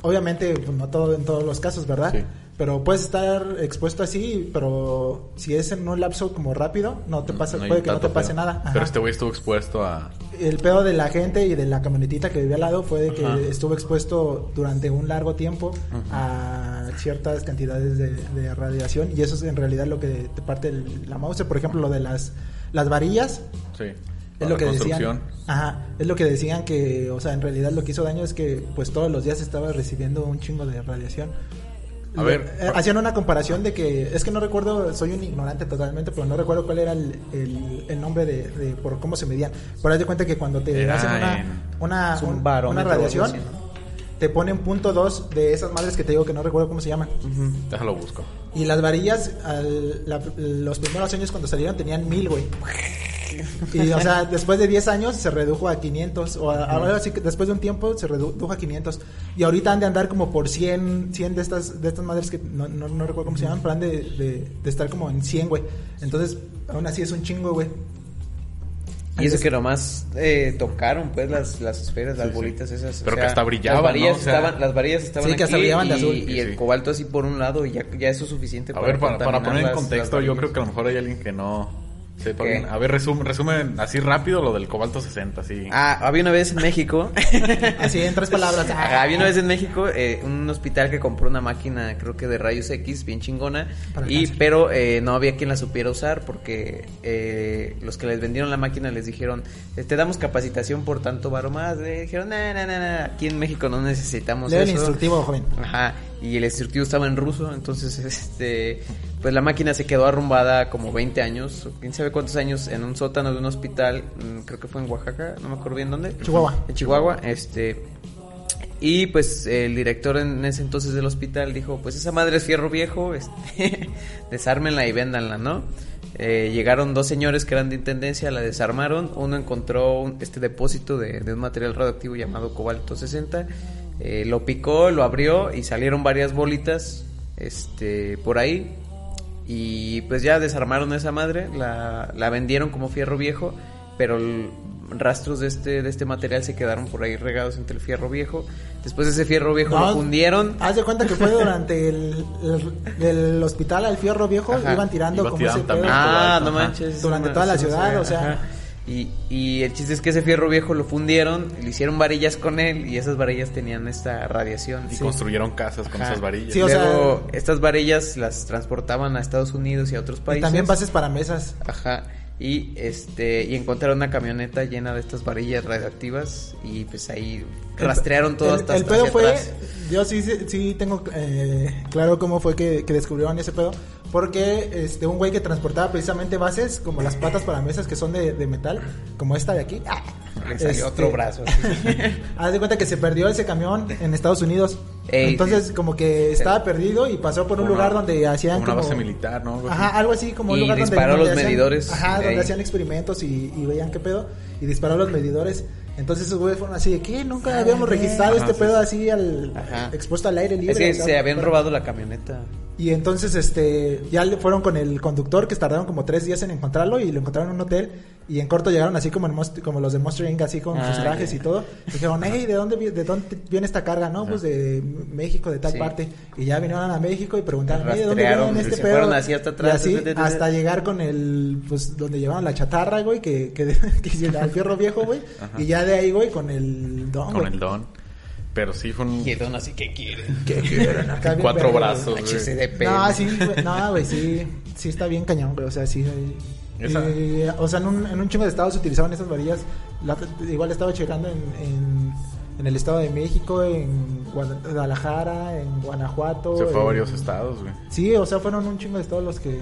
Obviamente, pues, no todo en todos los casos, ¿verdad? Sí. Pero puedes estar expuesto así, pero si es en un lapso como rápido, no te pasa, No puede que no te pase pedo. nada. Ajá. Pero este güey estuvo expuesto a... El pedo de la gente y de la camionetita que vivía al lado fue de que Ajá. estuvo expuesto durante un largo tiempo a ciertas cantidades de, de radiación y eso es en realidad lo que te parte el- la mouse. Por ejemplo, lo de las, las varillas, Sí. es lo que decían. Ajá, es lo que decían que, o sea, en realidad lo que hizo daño es que pues todos los días estaba recibiendo un chingo de radiación. A Lo- ver, eh, hacían una comparación de que, es que no recuerdo, soy un ignorante totalmente, pero no recuerdo cuál era el, el- el nombre de, de por cómo se medían. Pero haz de cuenta que cuando te Era hacen una, una, un una radiación, así, ¿no? te ponen punto 2 de esas madres que te digo que no recuerdo cómo se llaman. Déjalo busco. Y las varillas, al- la- los primeros años cuando salieron tenían 1000, güey. Y, o sea, después de 10 años se redujo a 500. O a- ahora sí que después de un tiempo se redujo a 500. Y ahorita han de andar como por 100, 100 de estas de estas madres que no, no, no recuerdo cómo se llaman, pero han de, de, de estar como en 100, güey. Entonces, aún así es un chingo, güey. Y eso que nomás eh, tocaron pues las, las esferas, las Sí, bolitas esas. o Pero que hasta brillaban, Las varillas, ¿no? O sea- estaban, las varillas estaban Sí, que hasta aquí brillaban de y, azul. y el Sí. cobalto así por un lado y ya, ya eso es suficiente A ver, para, para poner en contexto, yo creo que a lo mejor hay alguien que no bien. A ver, resume, resume así rápido lo del cobalto 60, así. Ah, había una vez en México. Así en tres palabras. Había una vez en México eh, un hospital que compró una máquina, creo que de rayos X, bien chingona, y cáncer. pero eh, no había quien la supiera usar porque eh, los que les vendieron la máquina les dijeron, "Eh, te damos capacitación por tanto varo más, le dijeron, no, no, no, no, aquí en México no necesitamos el eso. instructivo, joven. Ajá, y el instructivo estaba en ruso, entonces este pues la máquina se quedó arrumbada como 20 años, quién sabe cuántos años en un sótano de un hospital, mm, creo que fue en Oaxaca, no me acuerdo bien dónde. Chihuahua. En Chihuahua, este y pues el director en ese entonces del hospital dijo, pues esa madre es fierro viejo, este, desármenla y véndanla, ¿no? Eh, llegaron dos señores que eran de intendencia, la desarmaron, uno encontró un- este depósito de, de un material radioactivo llamado cobalto 60, eh, lo picó, lo abrió y salieron varias bolitas este, por ahí y pues ya desarmaron esa madre, la, la vendieron como fierro viejo, pero el- rastros de este, de este material se quedaron por ahí regados entre el fierro viejo. Después de ese fierro viejo No, lo fundieron. Haz de cuenta que fue durante el, el- hospital al fierro viejo, Ajá. iban tirando Iba como tirando ese. Ah, no manches. Durante toda la ciudad, o sea. ajá. Y, y el chiste es que ese fierro viejo lo fundieron, le hicieron varillas con él y esas varillas tenían esta radiación. y sí. construyeron casas con Ajá. esas varillas. Sí, o sea- Luego, estas varillas las transportaban a Estados Unidos y a otros Y países. también bases para mesas. Ajá. Y este y encontraron una camioneta llena de estas varillas radioactivas y pues ahí rastrearon todo el, hasta el hasta pedo hacia fue, atrás. yo sí, sí, sí tengo eh, claro cómo fue que, que descubrieron ese pedo, porque este un güey que transportaba precisamente bases como las patas para mesas que son de, de metal, como esta de aquí, ah, Le salió Este- otro brazo. Haz de cuenta que se perdió ese camión en Estados Unidos. Ey, Entonces, sí. como que estaba perdido y pasó por un Como lugar una- donde hacían como una como... base militar, ¿no? Algo así. Ajá, algo así como un Y lugar donde, disparó donde los hacían- medidores Ajá, de donde ahí. hacían experimentos y, y veían qué pedo. Y disparó los medidores. Entonces esos güeyes fueron así de que nunca habíamos registrado Ajá, este pedo sí. así al Ajá. expuesto al aire libre. Es que se habían robado la camioneta. Y entonces, este, ya le fueron con el conductor, que tardaron como tres días en encontrarlo, y lo encontraron en un hotel, y en corto llegaron así como, en Monst- como los de Monster Inc., así con Ah, sus trajes ya. y todo. Y dijeron, hey, ¿de dónde, vi- ¿de dónde viene esta carga? No, pues de México, de tal Sí. parte. Y ya vinieron a México y preguntaron, hey, ¿de dónde viene este pedo? fueron así hasta atrás, Y así, hasta llegar con el, pues, donde llevaron la chatarra, güey, que, que, que hicieron al fierro viejo, güey. Ajá. Y ya de ahí, güey, con el don, Con güey. el don. Pero sí fue un... Y el don así que quiere. Que quieren acá Cuatro brazos. HCDP. No, sí, güey, no, güey, sí, sí está bien cañón, güey, o sea, sí. Y, o sea, en un, en un chingo de estados se utilizaban esas varillas. La- igual estaba checando en, en, en el Estado de México, en Guadalajara, en Guanajuato. Se fue a varios estados, güey. Sí, o sea, fueron un chingo de estados los que...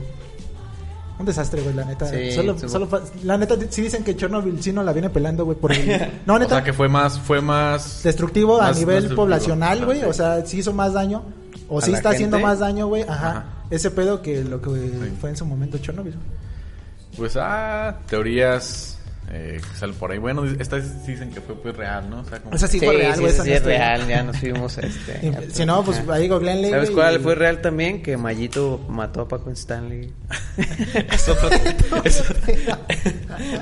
Un desastre, güey, la neta. Sí, solo, fa- la neta, sí dicen que Chernobyl sí no la viene pelando, güey, por el... No, O neta, sea que fue más... Fue más... destructivo a nivel destructivo. poblacional, Ah, güey. sí. O sea, sí hizo más daño. O ¿A sí está haciendo más daño, güey. Ajá. Ajá. Ese pedo que lo que fue en su momento Chernobyl. Pues, ah, teorías eh, que por ahí. Bueno, estas dicen que fue pues real, ¿no? O sea, como... O sea, sí, Sí, fue real, sí, esa no es real, ya nos fuimos a este. Si no, pues ahí googleenle. ¿Sabes cuál y- fue real también? Que Mayito mató a Paco Stanley. es otra, es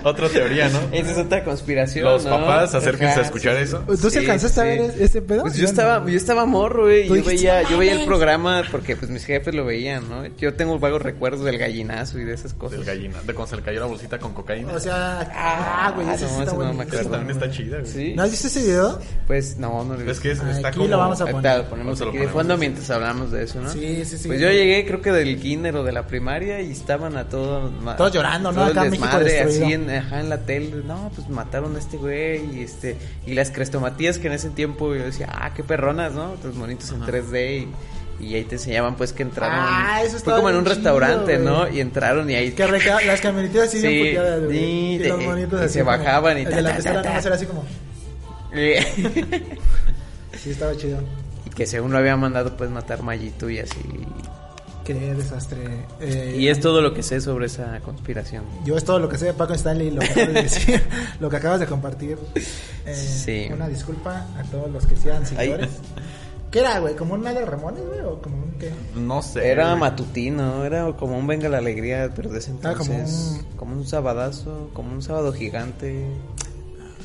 otra teoría, ¿no? Esa es otra conspiración. Los ¿no? papás, acérquense a Ajá, escuchar sí, eso. ¿Tú sí alcanzaste a ver ese pedo? Pues Yo yo estaba, no. yo estaba morro, güey. Yo veía, "No yo veía el mames". programa porque pues mis jefes lo veían, ¿no? Yo tengo vagos recuerdos del gallinazo y de esas cosas. Del gallina. De cuando se le cayó la bolsita con cocaína. O sea, ah, güey, ese no, sí está no bueno. Esa acuerdo. también está chida, güey. ¿Sí? ¿No has visto ese video? Pues no, no lo he Es que es- Aquí está lo como... vamos a poner. lo ponemos lo aquí de ponemos, fondo sí. mientras hablamos de eso, ¿no? Sí, sí, sí. Pues yo llegué, creo que del kinder o de la primaria y estaban a todos... Todos llorando, ¿no? todo el Acá en México desmadre, así destruido. en, ajá, en la tele. No, pues mataron a este güey y este... Y las crestomatías que en ese tiempo yo decía, ah, qué perronas, ¿no? Los monitos en 3D y, y ahí te enseñaban pues que entraron... Ah, eso Fue como en un bien restaurante, chido, ¿no? Y entraron y ahí... Que reca- las camionetitas Sí, sí, Y de- los monitos y así se como- bajaban y El ta, de la ta, ta, nada más ta. era así como... Sí, estaba chido. y que según lo había mandado pues matar Mayito y así... Qué desastre. Eh, Y es todo lo que sé sobre esa conspiración. Yo es todo lo que sé de Paco Stanley, lo que acabas de decir, lo que acabas de compartir. Eh, Sí. Una disculpa a todos los que sean seguidores. ¿Qué era, güey? ¿Como un de Ramones, güey? ¿O como un qué? No sé. Era güey. matutino, era como un venga la alegría, pero de ese Ah, como entonces. un- como un sabadazo, como un sábado gigante.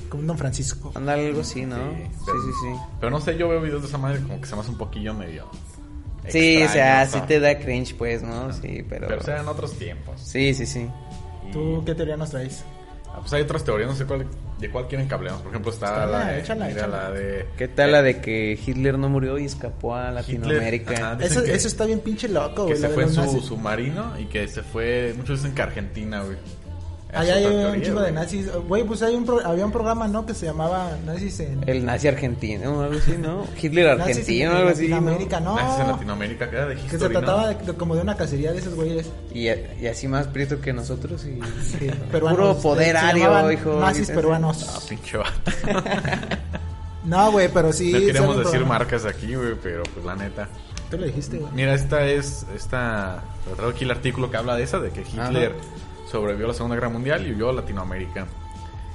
Como un Don Francisco. Anda algo así, ¿no? Sí, Sí, pero- sí, sí. Pero no sé, yo veo videos de esa madre como que se me hace un poquillo medio... Sí, o sea, ¿no? sí te da cringe, pues, ¿no? Sí, pero. Pero o sea, en otros tiempos. Sí, sí, sí. Y- ¿Tú qué teoría nos traes? Ah, pues hay otras teorías, no sé cuál, de cuál quieren que hablemos. Por ejemplo, está Échala, la de... échala, mira, échala. la de... ¿Qué tal la de que Hitler no murió y escapó a Latinoamérica? ajá. Eso, que- eso está bien pinche loco, Que güey. se la fue en su nazis. submarino y que se fue... Muchos dicen que Argentina, güey. Allá hay un chingo de nazis. Güey, pues hay un pro- había un programa, ¿no? Que se llamaba Nazis en... El nazi argentino o algo así, ¿no? Hitler Nazis argentino algo así. ¿no? Latinoamérica, no. Nazis en Latinoamérica, que era de Que se History, ¿no? trataba de, de- como de una cacería de esos güeyes. Y, y así más prieto que nosotros y... Sí, peruanos. Puro poder Se ario, hijo. Nazis peruanos. Ah, pinche. No, güey, pero sí. no un decir marcas aquí, güey, pero pues la neta. Tú lo dijiste, güey. Mira, esta es... Esta... Traigo aquí el artículo que habla de esa, de que Hitler sobrevivió a la Segunda Guerra Mundial y huyó a Latinoamérica.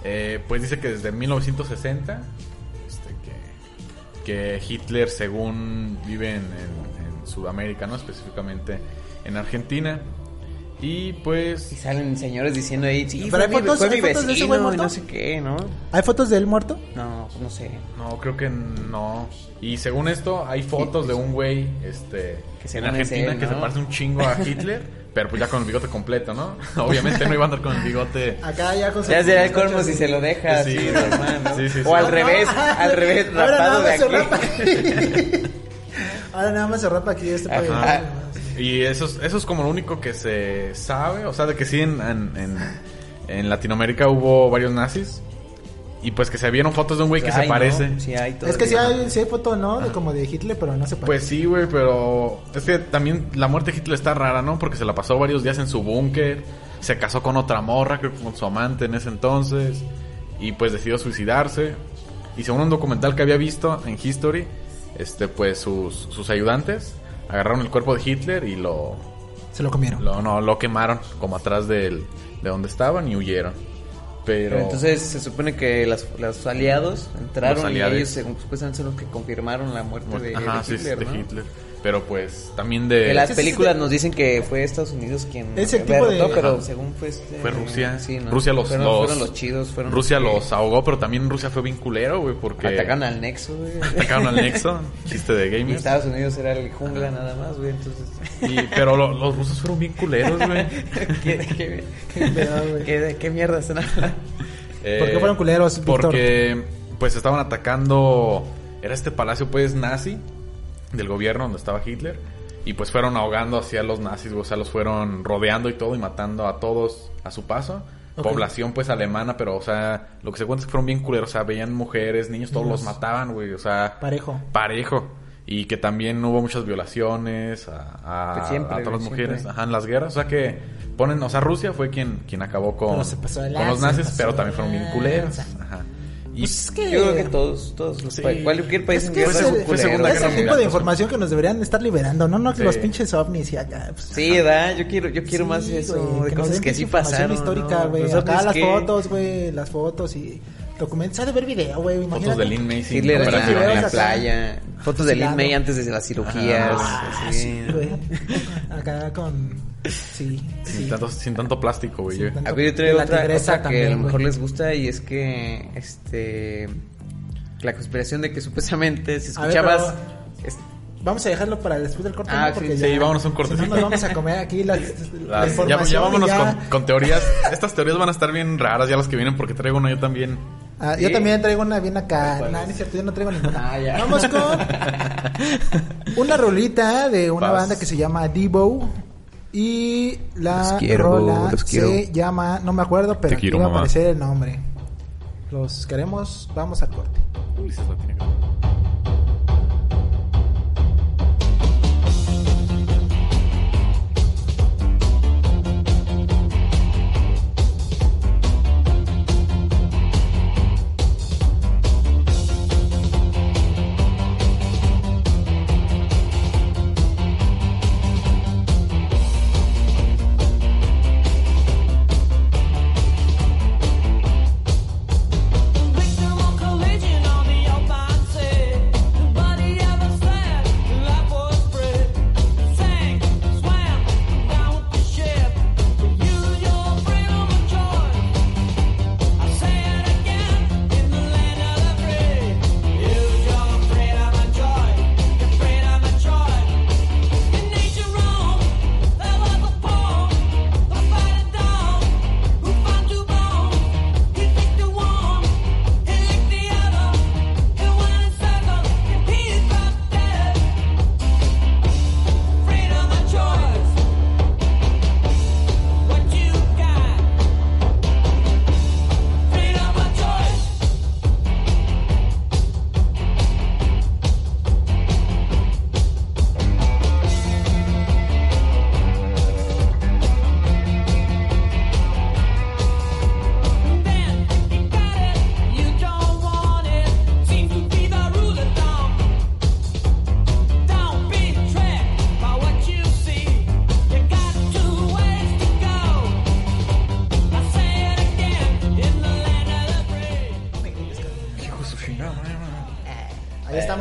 Eh, pues dice que desde 1960, este, que, que Hitler, según vive en, en- en Sudamérica, ¿no? Específicamente en Argentina. Y Y pues... salen señores diciendo ahí, sí, Pero hay mi, fotos- hay de ese güey y muerto. no sé qué, ¿no? ¿Hay fotos de él muerto? No, no sé. No, creo que no. Y según esto, hay fotos de un güey este, Que en Argentina él, que se parece un chingo a Hitler, pero pues ya con el bigote completo, ¿no? Obviamente no iba a andar con el bigote. Acá ya con Ya será el colmo si se lo deja Sí, así, sí. normal, ¿no? Sí, sí, sí. O al No, revés, Ajá. al revés, Ahora rapado nada de más se aquí. rapa. Ahora nada más se rapa aquí este país. Y eso es, eso es como lo único que se sabe. O sea, de que sí en, en, en- en Latinoamérica hubo varios nazis. Y pues que se vieron fotos de un güey que Ay, se no, parece. sí hay Es que sí hay, sí hay foto, ¿no? De como de Hitler, pero no se parece. Pues sí, güey, pero es que también la muerte de Hitler está rara, ¿no? Porque se la pasó varios días en su búnker, se casó con otra morra, creo que con su amante en ese entonces. y pues decidió suicidarse. Y según un documental que había visto en History, este pues sus, sus ayudantes agarraron el cuerpo de Hitler y lo, Se lo comieron. lo, no, lo quemaron como atrás del, de donde estaban y huyeron. Pero, Pero entonces se supone que las- los aliados entraron Los y ellos según, supuestamente son los que confirmaron la muerte de, Ajá, de sí, Hitler, de. Hitler. Pero pues también de... Las películas de- nos dicen que fue Estados Unidos quien Ese tipo de- derrotó, pero Ajá. según fue este, Fue Rusia. sí, ¿no? Rusia los, fueron, los- fueron los chidos, fueron Rusia que los ahogó, pero también Rusia fue bien culero, güey, porque atacaron al Nexo, güey. atacaron al Nexo, chiste de Y gamers. Estados Unidos era el jungla nada más, güey, entonces... Y- pero lo- los rusos fueron bien culeros, güey. ¿Qué, qué, Qué qué, qué mierda? Eh, ¿Por qué fueron culeros, Víctor? Porque pues estaban atacando era este palacio pues nazi del gobierno donde estaba Hitler y pues fueron ahogando hacia los nazis, o sea, los fueron rodeando y todo y matando a todos a su paso. Población pues alemana, pero o sea, lo que se cuenta es que fueron bien culeros, o sea, veían mujeres, niños, todos los mataban, güey, o sea, Parejo. parejo. Y que también hubo muchas violaciones a, a, Pues siempre, a todas las mujeres, siempre. ajá, en las guerras. O sea que ponen, o sea, Rusia fue quien, quien acabó con, con los nazis, pero también fueron bien culeros. Ajá. Y Pues es que... Yo creo que todos, todos los Sí. pa- cualquier país Es en que guerra son fue culeros. Segunda es Guerra el tipo de información que nos deberían estar liberando, no, no Sí. los pinches ovnis y acá. pues, Sí, ¿verdad? Yo quiero, yo quiero Sí, más eso, de cosas que sí información pasaron. histórica, ¿no? güey. Los Acá las que- fotos, güey, las fotos y documentos. Ha de ver video, güey, fotos de Lin May Hitler en la, en playa, fotos de Lin. May antes de las cirugías. Ah, así. sí, güey. Acá con... Sí, Sin, sí. tanto, sin tanto plástico, güey. Tanto- A ver, yo traigo otra, otra que a también, lo mejor güey. les gusta y es que, este, la conspiración de que supuestamente si A ver, escuchabas... pero- es- Vamos a dejarlo para después del corte, Ah, ¿no? Porque sí, ya, sí, vámonos un Si no, nos vamos a comer aquí la, la Las- ya, ya vámonos ya- Con, con teorías. Estas teorías van a estar bien raras ya las que vienen porque traigo una yo también. Ah, yo también traigo una bien acá. No, no es cierto, yo no traigo ninguna. Ah, ya. Vamos con una rolita de una Vas. banda que se llama Devo. Y la Los quiero, rola los quiero. se llama, no me acuerdo, pero aquí quiero, va a aparecer el nombre. Los queremos, vamos al corte. Ulises la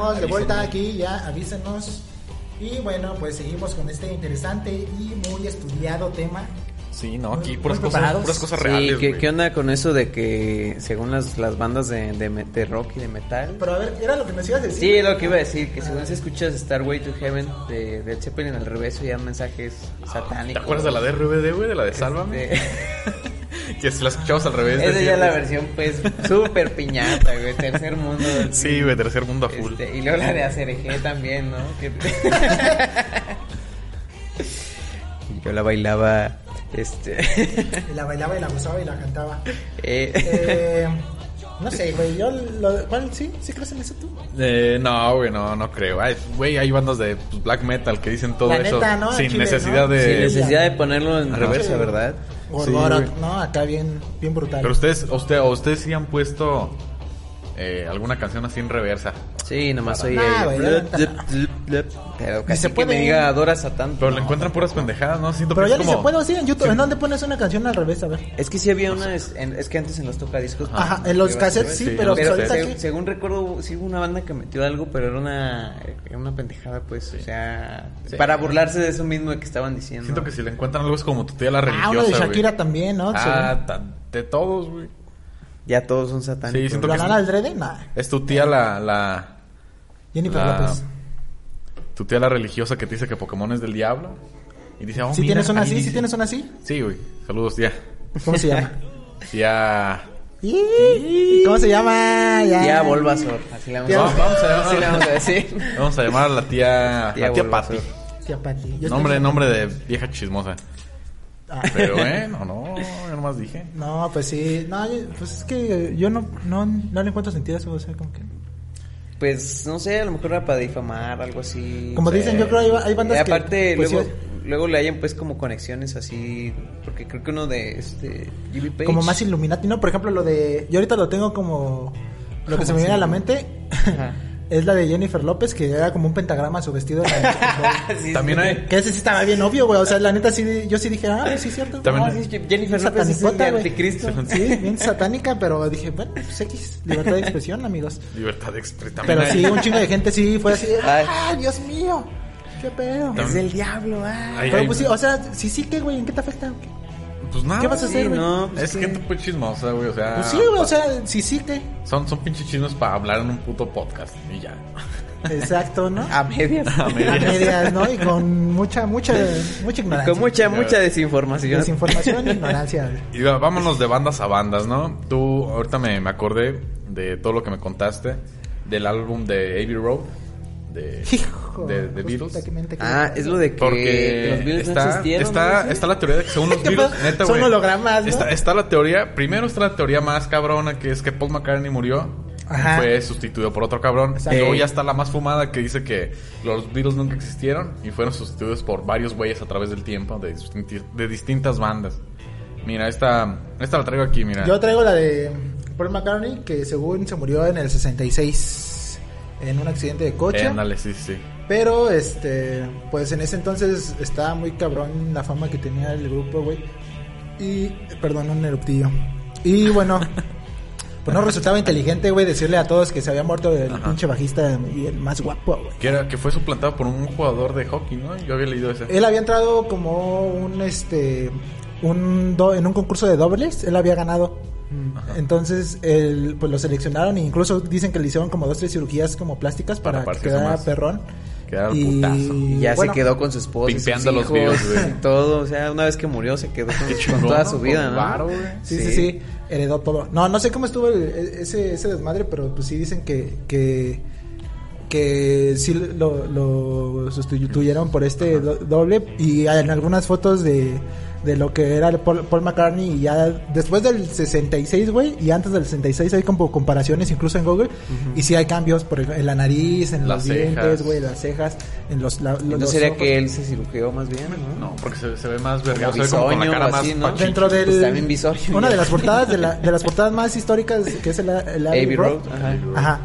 estamos de vuelta aquí, ya avísenos. Y bueno, pues seguimos con este interesante y muy estudiado tema. Sí, no, aquí puras cosas, puras cosas Sí, reales. ¿qué, güey. qué onda con eso de que según las, las bandas de, de, me- de rock y de metal? Pero a ver, era lo que nos ibas a decir. Sí, lo que iba a decir, que según si escuchas Starway to Heaven de, de Zeppelin al revés, ya mensajes ¿Te satánicos. acuerdas de la de RBD, güey? De la de Sálvame. Este, Que si la escuchabas al revés. Esa ya es la versión, pues, súper piñata, güey, tercer mundo. Sí, güey, tercer mundo a full. Este, y luego la de ACRG también, ¿no? Que- yo la bailaba, este... Y la bailaba y la gozaba y la cantaba. eh, Eh, no sé, güey, yo lo, ¿cuál sí? ¿Sí crees en eso tú? Eh, no, güey, no, no creo. Ay, Güey, hay bandas de pues, black metal que dicen todo La eso neta, ¿no? sin Chile, necesidad ¿no? de... sin necesidad de ponerlo en reversa, ¿verdad? Gorgoroth, güey. ¿no? Acá bien, bien brutal. Pero ustedes, usted, o ustedes sí han puesto eh, alguna canción así en reversa. Sí, nomás blup. Pero casi se que puede. me diga adora a Satán. Pero no. le encuentran puras pendejadas, ¿no? Siento Pero que ya ni como... se puede así en YouTube. ¿En dónde pones una canción al revés? A ver. Es que sí había una, es, en- es que antes en los tocadiscos. Ajá, en los cassettes sí, Sí, pero, Pero ahorita cassettes. aquí. se- según recuerdo, sí hubo una banda que metió algo, pero era una, era una pendejada, pues. O sea, Sí. para burlarse de eso mismo que estaban diciendo. Siento que si le encuentran algo es como tu tía la Ah, religiosa, uno de. Shakira también, ¿no? Ah, de todos, güey. Ya todos son satánicos. Sí, siento ¿La que Nana es- del Drede? Nah. Es tu tía la... la Jennifer la- López. Tu tía la religiosa que te dice que Pokémon es del diablo. Y dice, oh, ¿Sí mira, tienes una así? ¿Sí tienes una así? Sí, güey. Saludos, tía. ¿Cómo se llama? Tía... ¿Cómo se llama? Ya. Tía Bulbasaur. Así la vamos, a, Vamos a llamar- así la vamos a decir. Vamos a llamar a la tía... Tía la tía. Patty. Tía Pati. Yo Nombre, nombre de vieja chismosa. Ah. Pero bueno, no, yo nomás dije. No, pues sí. No, pues es que yo no, no, no le encuentro sentido a eso. O sea, como que. Pues no sé, a lo mejor era para difamar, algo así. Como dicen, yo creo hay, hay bandas Y que. aparte, pues, luego, sí, luego le hayan pues como conexiones así. Porque creo que uno de este. Jimmy Page. como más Illuminati, ¿no? Por ejemplo, lo de. Yo ahorita lo tengo como. Lo que se me viene a la mente Ajá. es la de Jennifer López, que era como un pentagrama su vestido. Sí, También sí. hay... que ese sí estaba bien obvio, güey. O sea, la neta sí. Yo sí dije, ah, sí es cierto. También- No, sí, Jennifer López es el anticristo. Sí, bien satánica, pero dije, bueno, pues X, libertad de expresión, amigos. Libertad de expresión. Pero sí, un chingo de gente sí fue así, Ay. ¡ay, Dios mío! ¿Qué pedo? Es del diablo, ah. Ay, Pero ay, pues sí, o sea, sí, sí, ¿qué, güey? ¿En qué te afecta? Pues nada. ¿Qué vas a hacer, güey? no, pues Es que- gente pues chismosa, güey, o sea... Pues sí, güey, o sea, sí, sí, ¿qué? Son, son pinches chismes para hablar en un puto podcast y ya. Exacto, ¿no? A medias. A A medias. medias, ¿no? Y con mucha, mucha, mucha ignorancia. Con mucha, mucha desinformación. Desinformación y ignorancia. Y va- vámonos de bandas a bandas, ¿no? Tú, ahorita me, me acordé de todo lo que me contaste del álbum de Abbey Road, de, Hijo. de, de Ah, es lo de que Porque los Beatles no está, existieron. está, ¿no? está la teoría de que según los Beatles, neta, Son hologramas, ¿no? Está, está la teoría, primero está la teoría más cabrona que es que Paul McCartney murió Ajá. y fue sustituido por otro cabrón. Exacto. Y luego ya está la más fumada que dice que los Beatles nunca existieron y fueron sustituidos por varios güeyes a través del tiempo de, distinti- de distintas bandas. Mira, esta, esta la traigo aquí, mira. Yo traigo la de Paul McCartney, que según se murió en el 66 en un accidente de coche. Sí, sí. Pero, este, pues en ese entonces estaba muy cabrón la fama que tenía el grupo, güey. Y, perdón, un eruptillo. Y bueno, pues no resultaba inteligente, güey, decirle a todos que se había muerto el Ajá. pinche bajista y el más guapo, güey. Que, era, que fue suplantado por un jugador de hockey, ¿no? Yo había leído ese. Él había entrado como un, este, un do- en un concurso de dobles, él había ganado. Entonces, él, pues lo seleccionaron e incluso dicen que le hicieron como dos, tres cirugías como plásticas Para para, que quedara perrón. Quedara putazo. Y ya bueno, se quedó con su esposa. y sus Pimpeando los hijos videos, güey. y todo. O sea, una vez que murió, se quedó con, chingón, toda ¿no? su vida, ¿no? varo, güey. Sí, sí, sí, heredó todo. No, no sé cómo estuvo el- e- ese, ese desmadre, pero pues sí dicen que, que, que sí lo, lo sustituyeron por este do- doble y en algunas fotos de, de lo que era el Paul, Paul McCartney y ya después del 66, güey, y antes del 66 hay como comparaciones incluso en Google y sí hay cambios por ejemplo, en la nariz, en Las los dientes, cejas. güey, las cejas, en los, la- los, ¿No los sería ojos. que él se cirugió más bien, no? No, porque se, se ve más vergado, se ve como con la cara o más así, ¿no? dentro del Pues también Bisoño, una de las portadas de, la, de las portadas más históricas que es el, el Abbey Abbey Road. Road, ajá. Ajá.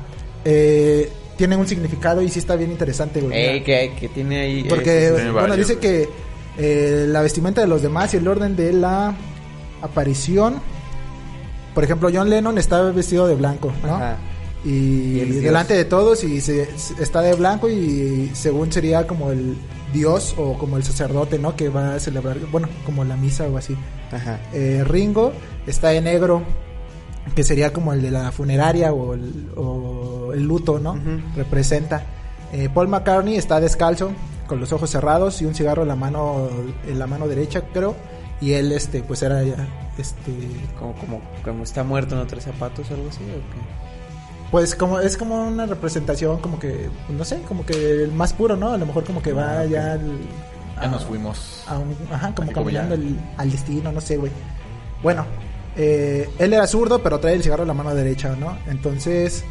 Eh, tiene un significado y sí está bien interesante, güey. Ey, que, que tiene ahí... Porque, eh, sí, sí, bueno, varios, dice que eh, la vestimenta de los demás y el orden de la aparición. Por ejemplo, John Lennon está vestido de blanco, ¿no? Ajá. Y, Y el Dios. delante de todos y se, está de blanco y según sería como el Dios o como el sacerdote, ¿no? Que va a celebrar, bueno, como la misa o así. Ajá. Eh, Ringo está de negro, que sería como el de la funeraria o el, o el luto, ¿no? Representa. Eh, Paul McCartney está descalzo, con los ojos cerrados y un cigarro en la mano, en la mano derecha, creo. Y él, este, pues era ya, este, Como, como, como está muerto, ¿no trae zapatos o algo así? ¿o qué? pues como es como una representación, como que, no sé, como que el más puro, ¿no? A lo mejor como que va Ah, ok. ya al, Ya a- nos fuimos. a un- ajá, como caminando ya. el- al destino, no sé, güey. Bueno, eh, él era zurdo, pero trae el cigarro en la mano derecha, ¿no? Entonces,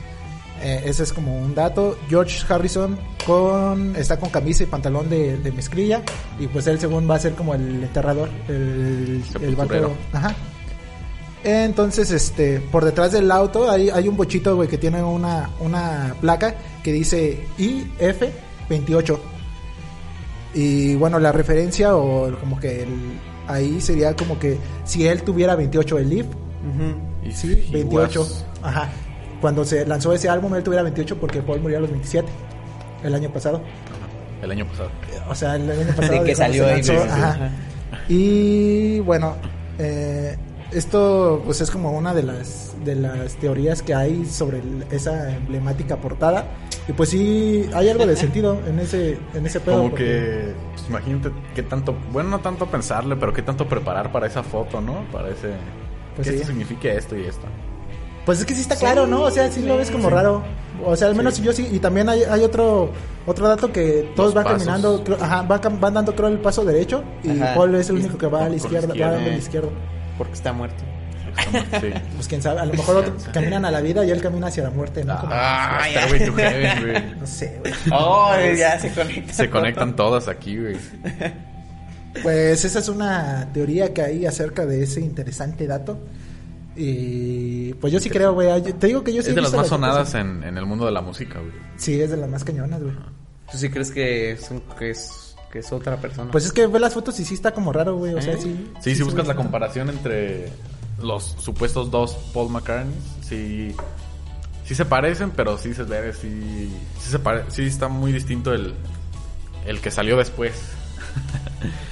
Eh, ese es como un dato. George Harrison con está con camisa y pantalón de, de mezclilla. Y pues él según va a ser como el enterrador. El, el vato. Ajá. Entonces, este, por detrás del auto hay, hay un bochito, güey, que tiene una, una placa que dice IF28. Y bueno, la referencia o como que el- ahí sería como que si él tuviera 28 el Leaf, Y sí, he 28. was- Ajá. Cuando se lanzó ese álbum él tuviera 28 porque Paul murió a los 27 el año pasado. El año pasado. O sea, el año pasado De que salió ahí, lanzó, sí, sí, sí. ajá. Y bueno, eh, esto pues es como una de las de las teorías que hay sobre el- esa emblemática portada y pues sí hay algo de sentido en ese en ese pedo Como porque- que, pues, imagínate qué tanto, bueno, no tanto pensarle, pero qué tanto preparar para esa foto, ¿no? Para ese, Pues que sí. esto signifique esto y esto. Pues es que sí está claro, ¿no? O sea, sí lo ves como raro. O sea, al menos Sí. yo sí. Y también hay, hay otro otro dato que todos Los van pasos. caminando, creo- ajá, van, dando creo el paso derecho y Ajá. Paul es el único que va a la izquierda, izquierda. va dando a la izquierda. Porque está muerto. Sí. Pues quién sabe, a lo mejor otros caminan a la vida y él camina hacia la muerte, ¿no? Como- Ah, Stairway to Heaven, güey. no sé, güey. Oh, ya se conecta. Se conectan todas aquí, güey. Pues esa es una teoría que hay acerca de ese interesante dato. Y pues yo sí creo, güey. Te digo que yo sí Es de las más sonadas en, en el mundo de la música, güey. Sí, es de las más cañonas, güey. ¿Tú sí crees que es, un- que es, que es otra persona? Pues es que ve las fotos y sí está como raro, güey. O sea, ¿Eh? sí. Sí, si se buscas la comparación entre los supuestos dos Paul McCartney, sí, sí se parecen, pero sí se ve, sí, sí se pare- sí está muy distinto el, el que salió después.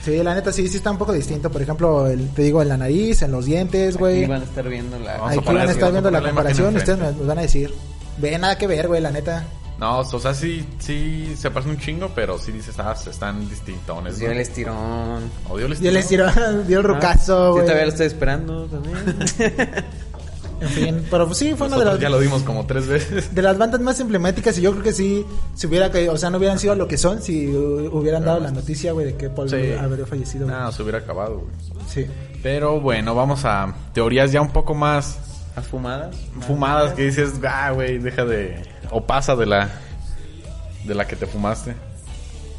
Sí, la neta sí, sí está un poco distinto. Por ejemplo, el, te digo, en la nariz, en los dientes, güey. Aquí van a estar viendo la... Vamos a Aquí van a estar viendo la la comparación. Ustedes nos van a decir. Ve, nada que ver, güey, la neta. No, o sea, sí, sí se parecen un chingo, pero sí dices, ah, están distintones. Dio el estirón. O dio el Dio el estirón, dio el Ah, rucazo, Sí, güey. todavía lo estoy esperando también. En fin, pero pues sí, fue una de Nosotros las, ya lo dimos como tres veces. de las bandas más emblemáticas y yo creo que sí, si hubiera que, o sea, no hubieran sido lo que son si hu- hubieran dado la noticia, güey, de que Paul Sí. habría fallecido. No, se hubiera acabado, güey. Sí. Pero bueno, vamos a teorías ya un poco más ¿Has fumadas? fumadas que dices, ah, güey, deja de... O pasa de la... De la que te fumaste.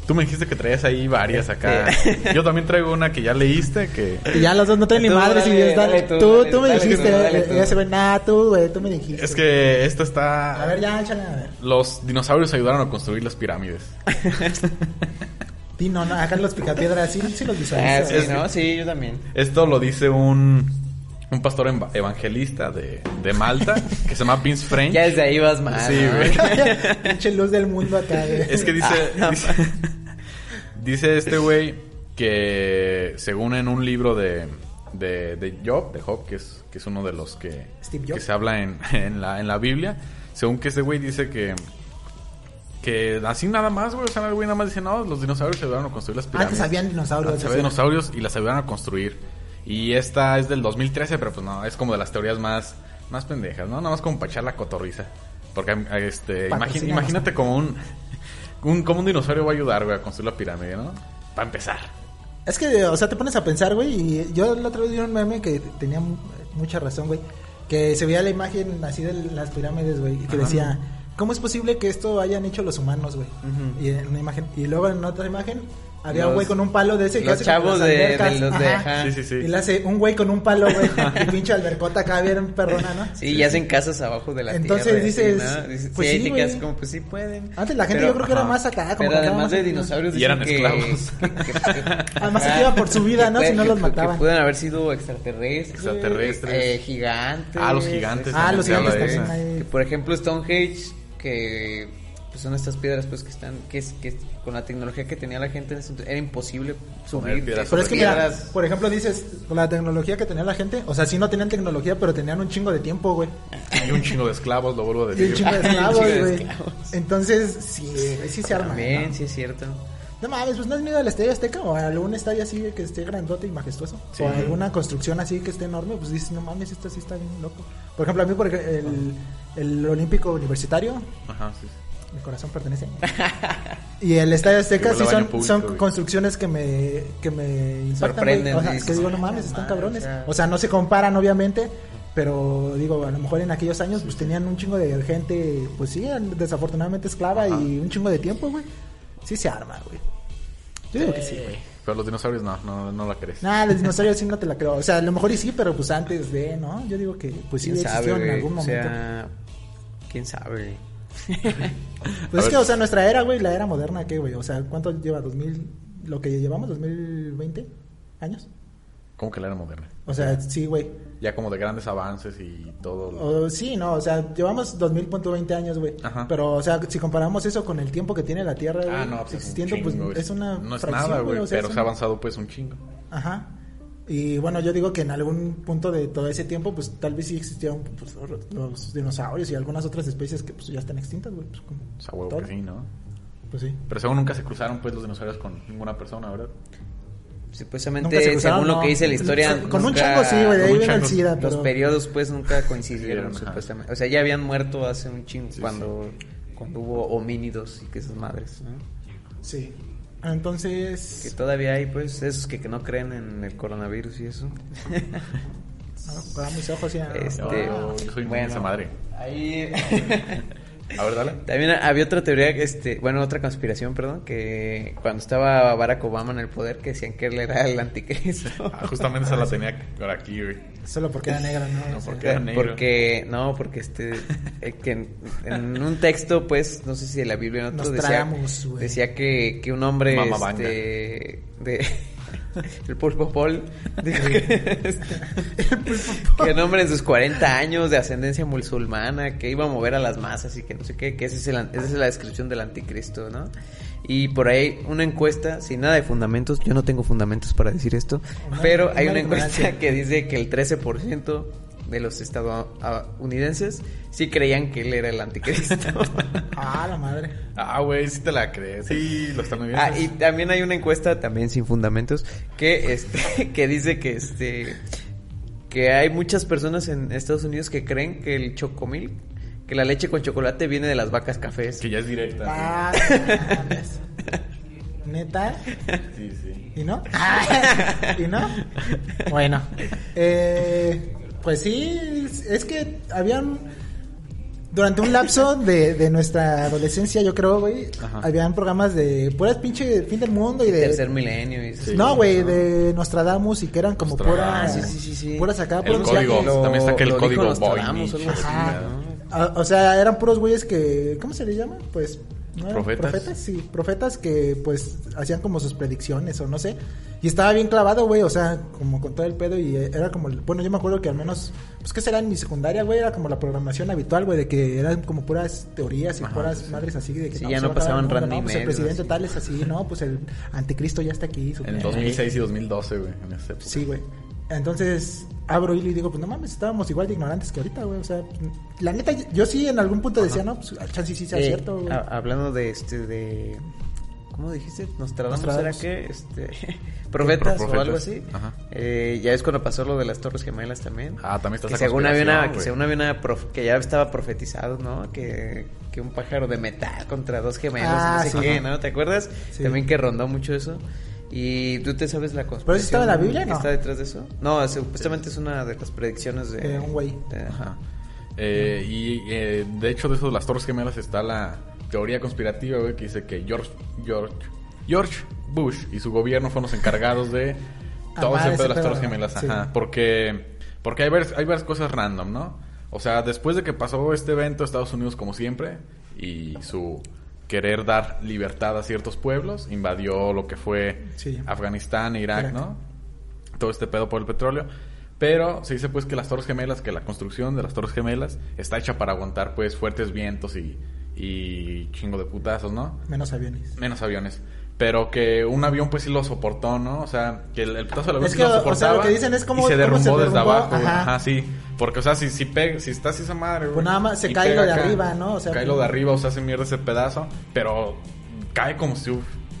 Tú me dijiste que traías ahí varias acá. Yo también traigo una que ya leíste, que... Y ya los dos no traen ni y dale, Dios, dale, dale tú, tú, me dale dijiste, ya se ve, nah, tú, güey, tú me dijiste. Es que esta está... A ver, ya, échale, a ver. Los dinosaurios ayudaron a construir las pirámides. Sí, no, no, acá los picapiedras, sí, sí los Ah, visualizo. sí, Es- ¿no? Sí, yo también. Esto lo dice un, un pastor eva- evangelista de, de Malta que se llama Vince French. Ya desde ahí vas mal. Sí, güey. Pinche luz del mundo acá, güey. Es que dice, Ah, no, dice, dice este güey que según en un libro de, de, de Job, de Job, que es, que es uno de los que, Steve Jobs. que se habla en, en, la, en la Biblia, según que este güey dice que que así nada más, güey, o sea, el güey nada más dice, no, los dinosaurios ayudaron a construir las pirámides. Antes habían dinosaurios. Antes así. había dinosaurios y las ayudaron a construir. Y esta es del 2013, pero pues no, es como de las teorías más, más pendejas, ¿no? Nada más como para echar la cotorriza. Porque, este, imagínate como un, un, como un dinosaurio va a ayudar, güey, a construir la pirámide, ¿no? Para empezar. Es que, o sea, te pones a pensar, güey, y yo la otra vez vi un meme que tenía mu- mucha razón, güey, que se veía la imagen así de las pirámides, güey, y que decía, ¿cómo es posible que esto hayan hecho los humanos, güey? Y en una imagen, y luego en otra imagen había un güey con un palo de ese que los hace chavos de- de los de- ajá. Sí, sí, sí. Y le hace un güey con un palo, güey, y pinche albercota acá bien perrona, ¿no? Sí, y hacen casas abajo de la Entonces tierra. dices, así, ¿no? Dices, pues sí, te como, pues sí pueden. Antes la gente Pero- yo creo que era más acá, como Pero que además más de dinosaurios Y eran que- esclavos. que- que- que- Además se iba por su vida, ¿no? Si no los mataban. Que pueden haber sido extraterrestres. Extraterrestres. eh, gigantes. Ah, los gigantes Ah, los gigantes por ejemplo, Stonehenge, que pues, son estas piedras pues que están, que, es, que con la tecnología que tenía la gente en ese entonces, era imposible subir. piedras Pero es que mira, por ejemplo dices, con la tecnología que tenía la gente, o sea, sí no tenían tecnología, pero tenían un chingo de tiempo, güey. Y un chingo de esclavos, lo vuelvo a Y un decir. chingo de Un esclavos, chingo de güey. esclavos. Entonces, sí, sí se arma. También, ¿no? sí es cierto. No mames, pues no es miedo al estadio Azteca o a algún estadio así que esté grandote y majestuoso. Sí. O a alguna construcción así que esté enorme, pues dices, no mames, esto sí está bien loco. Por ejemplo, a mí, por ejemplo, el, el Olímpico Universitario, Ajá, sí. Mi corazón pertenece. y el Estadio Azteca sí son, público, son güey. construcciones que me, que me impactan. Sorprenden. O sea, dices, que digo, no "Ah, mames, están mames", cabrones. o sea. O sea, no se comparan, obviamente. Pero digo, a lo mejor en aquellos años pues tenían un chingo de gente, pues sí, desafortunadamente esclava Ajá. y un chingo de tiempo, güey. Sí se arma, güey. Yo digo que sí, güey. Pero los dinosaurios no, no, no la crees. Nah, los dinosaurios sí no te la creo. O sea, a lo mejor y sí, pero pues antes de, ¿no? Yo digo que pues sí ¿Quién sabe, existió en algún O momento. sea, ¿quién sabe? Pues A es ver. que, o sea, nuestra era, güey, la era moderna, ¿qué, güey? O sea, ¿cuánto lleva? ¿2000? ¿Lo que llevamos? ¿2020 años? Como que la era moderna. O sea, sí, güey. Ya como de grandes avances y todo. lo- sí, no, o sea, llevamos 2000.20 años, güey. Pero, o sea, si comparamos eso con el tiempo que tiene la Tierra, Ah, no, pues es un existiendo, chingo, pues es una No es fracción, nada, güey, o sea, pero se ha avanzado pues un chingo. Ajá. Y bueno, yo digo que en algún punto de todo ese tiempo, pues tal vez sí existieron pues, los dinosaurios y algunas otras especies que pues ya están extintas, güey. Pues, como O sea, huevo todo. que sí, ¿no? Pues sí. Pero según nunca se cruzaron pues los dinosaurios con ninguna persona, ¿verdad? Supuestamente, Nunca se cruzaron, según lo que dice la historia, Con un chango sí, güey, de ahí viene el Los periodos pues nunca coincidieron, supuestamente. O sea, ya habían muerto hace un chingo Sí, cuando, cuando hubo homínidos y que esas madres, ¿no? Sí. Que Entonces... todavía hay pues esos que, que no creen en el coronavirus y eso. Ah, mis ojos ya... Este, No, yo soy inmune a esa madre. Ahí A ver, dale. También había otra teoría, este, bueno, otra conspiración, perdón, que cuando estaba Barack Obama en el poder, que decían que él era el anticristo. Ah, justamente esa la tenía por aquí, güey. Solo porque era negra, ¿no? No, porque era negro. Porque, no, porque este, eh, que en, en un texto, pues, no sé si de la Biblia o en otro, decía, decía que, que un hombre, Mama Vanga. este, de, el pulpo Paul, dijo que, este, que un hombre en sus 40 años de ascendencia musulmana, que iba a mover a las masas y que no sé qué, que ese es el esa es la descripción del anticristo, ¿no? Y por ahí una encuesta, sin nada de fundamentos, yo no tengo fundamentos para decir esto, pero hay una encuesta que dice que el 13% de los estadounidenses sí creían que él era el anticristo. Ah, la madre. Ah, güey, sí te la crees. Sí, lo están viendo. Ah, y también hay una encuesta, también sin fundamentos, que este, que dice que este que hay muchas personas en Estados Unidos que creen que el chocomil, que la leche con chocolate viene de las vacas cafés. Que ya es directa. Ah. Neta. Sí, sí. ¿Y no? ¿Y no? Bueno. Eh, pues sí, es que habían... Durante un lapso de, de nuestra adolescencia, yo creo, güey, habían programas de puras pinche fin del mundo y de... Tercer milenio y. Sí. no, güey, de Nostradamus y que eran como puras... Ah, sí, sí, sí, sí. Puras acá, El puros código. También está aquel código así, Ajá. ¿no? Ah, O sea, eran puros güeyes que... ¿Cómo se le llama? Pues... ¿no eran ¿Profetas? profetas? Sí, profetas que pues hacían como sus predicciones o no sé. Y estaba bien clavado, güey, o sea, como con todo el pedo y eh, era como... Bueno, yo me acuerdo que al menos... Pues que será en mi secundaria, güey, era como la programación habitual, güey, de que eran como puras teorías y Ajá, puras sí. madres así de que... Sí, no, ya se no pasaban mundo, Randy ¿no? Pues el presidente así. tal es así, ¿no? Pues el anticristo ya está aquí. su- En 2006 y 2012, güey. En esa época. Sí, güey. Entonces abro hilo y digo, pues no mames, estábamos igual de ignorantes que ahorita, güey. O sea, la neta, yo sí en algún punto decía, no, pues chance sí sea Eh, cierto, güey. hablando de este de ¿Cómo dijiste? Nostradamus, Nostradamus. era que este profetas, Pro- o algo así. Ajá. Eh, ya es cuando pasó lo de las Torres Gemelas también. Ah, también está que según había una que según había una prof- que ya estaba profetizado, ¿no? Que, que un pájaro de metal contra dos gemelos, Ah, no sé sí. qué. ¿no? ¿Te acuerdas? Sí. También que rondó mucho eso. Y tú te sabes la conspiración. ¿Pero eso estaba en la Biblia, no? está detrás de eso? No, supuestamente es una de las predicciones de De un güey. de- Ajá. Eh, y eh, de hecho, de eso de las Torres Gemelas está la teoría conspirativa, güey, que dice que George, George, George Bush y su gobierno fueron los encargados de todo ese pedo de las Torres Gemelas. sí. Ajá. Porque, porque hay, varias, hay varias cosas random, ¿no? O sea, después de que pasó este evento, Estados Unidos, como siempre, y su querer dar libertad a ciertos pueblos, invadió lo que fue Sí. Afganistán Irak, Irak. ¿no? todo este pedo por el petróleo. Pero se dice pues que las Torres Gemelas, que la construcción de las Torres Gemelas está hecha para aguantar pues fuertes vientos y, y chingo de putazos, ¿no? Menos aviones. Menos aviones. Pero que un avión pues sí lo soportó, ¿no? O sea, que el, el putazo del avión Es sí que, lo o sea, soportaba. lo que dicen es cómo- y se derrumbó desde derrumbó, abajo, ajá. Ajá, sí. Porque, o sea, si, si, pega, si está así esa madre, Pues nada más se cae lo de acá, arriba, ¿no? O sea, cae lo de arriba, o sea, se mierda ese pedazo. Pero cae como si...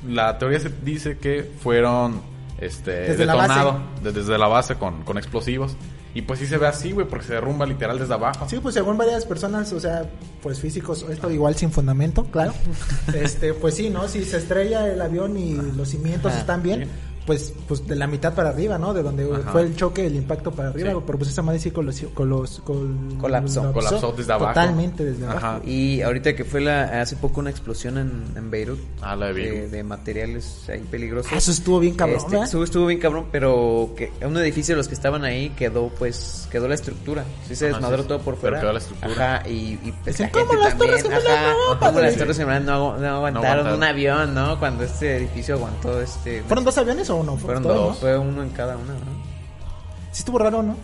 La teoría se dice que fueron este, Desde la detonado base. de- desde la base con, con explosivos. Y pues sí se ve así, güey, porque se derrumba literal desde abajo. Sí, pues según varias personas, o sea, pues físicos, esto igual sin fundamento, claro. este, pues sí, ¿no? Si se estrella el avión y los cimientos Ajá, están bien. Pues, pues de la mitad para arriba, ¿no? De donde Ajá. fue el choque, el impacto para arriba, Sí. pero pues esa madre sí colos, colos, col- Colapsó. Colapsó desde abajo. Totalmente desde Ajá. abajo. Y ahorita que fue la, hace poco una explosión en, en Beirut. Ah, la de Beirut. De, de materiales ahí peligrosos. Ah, eso estuvo bien cabrón, Este, estuvo, estuvo bien cabrón, pero que un edificio de los que estaban ahí quedó, pues, quedó la estructura. Sí se Ajá, desmadró sí, todo por pero fuera. quedó la estructura. Ajá, y, y pues Dicen, la ¿cómo gente las también, Torres Gemelas ajá, no, como padre? las Torres no, agu- no aguantaron aguantaron. un avión, ¿no? Cuando este edificio aguantó este... ¿Fueron dos aviones o uno? Fueron Todos, dos, ¿no? fue uno en cada una, ¿no? Sí estuvo raro, ¿no?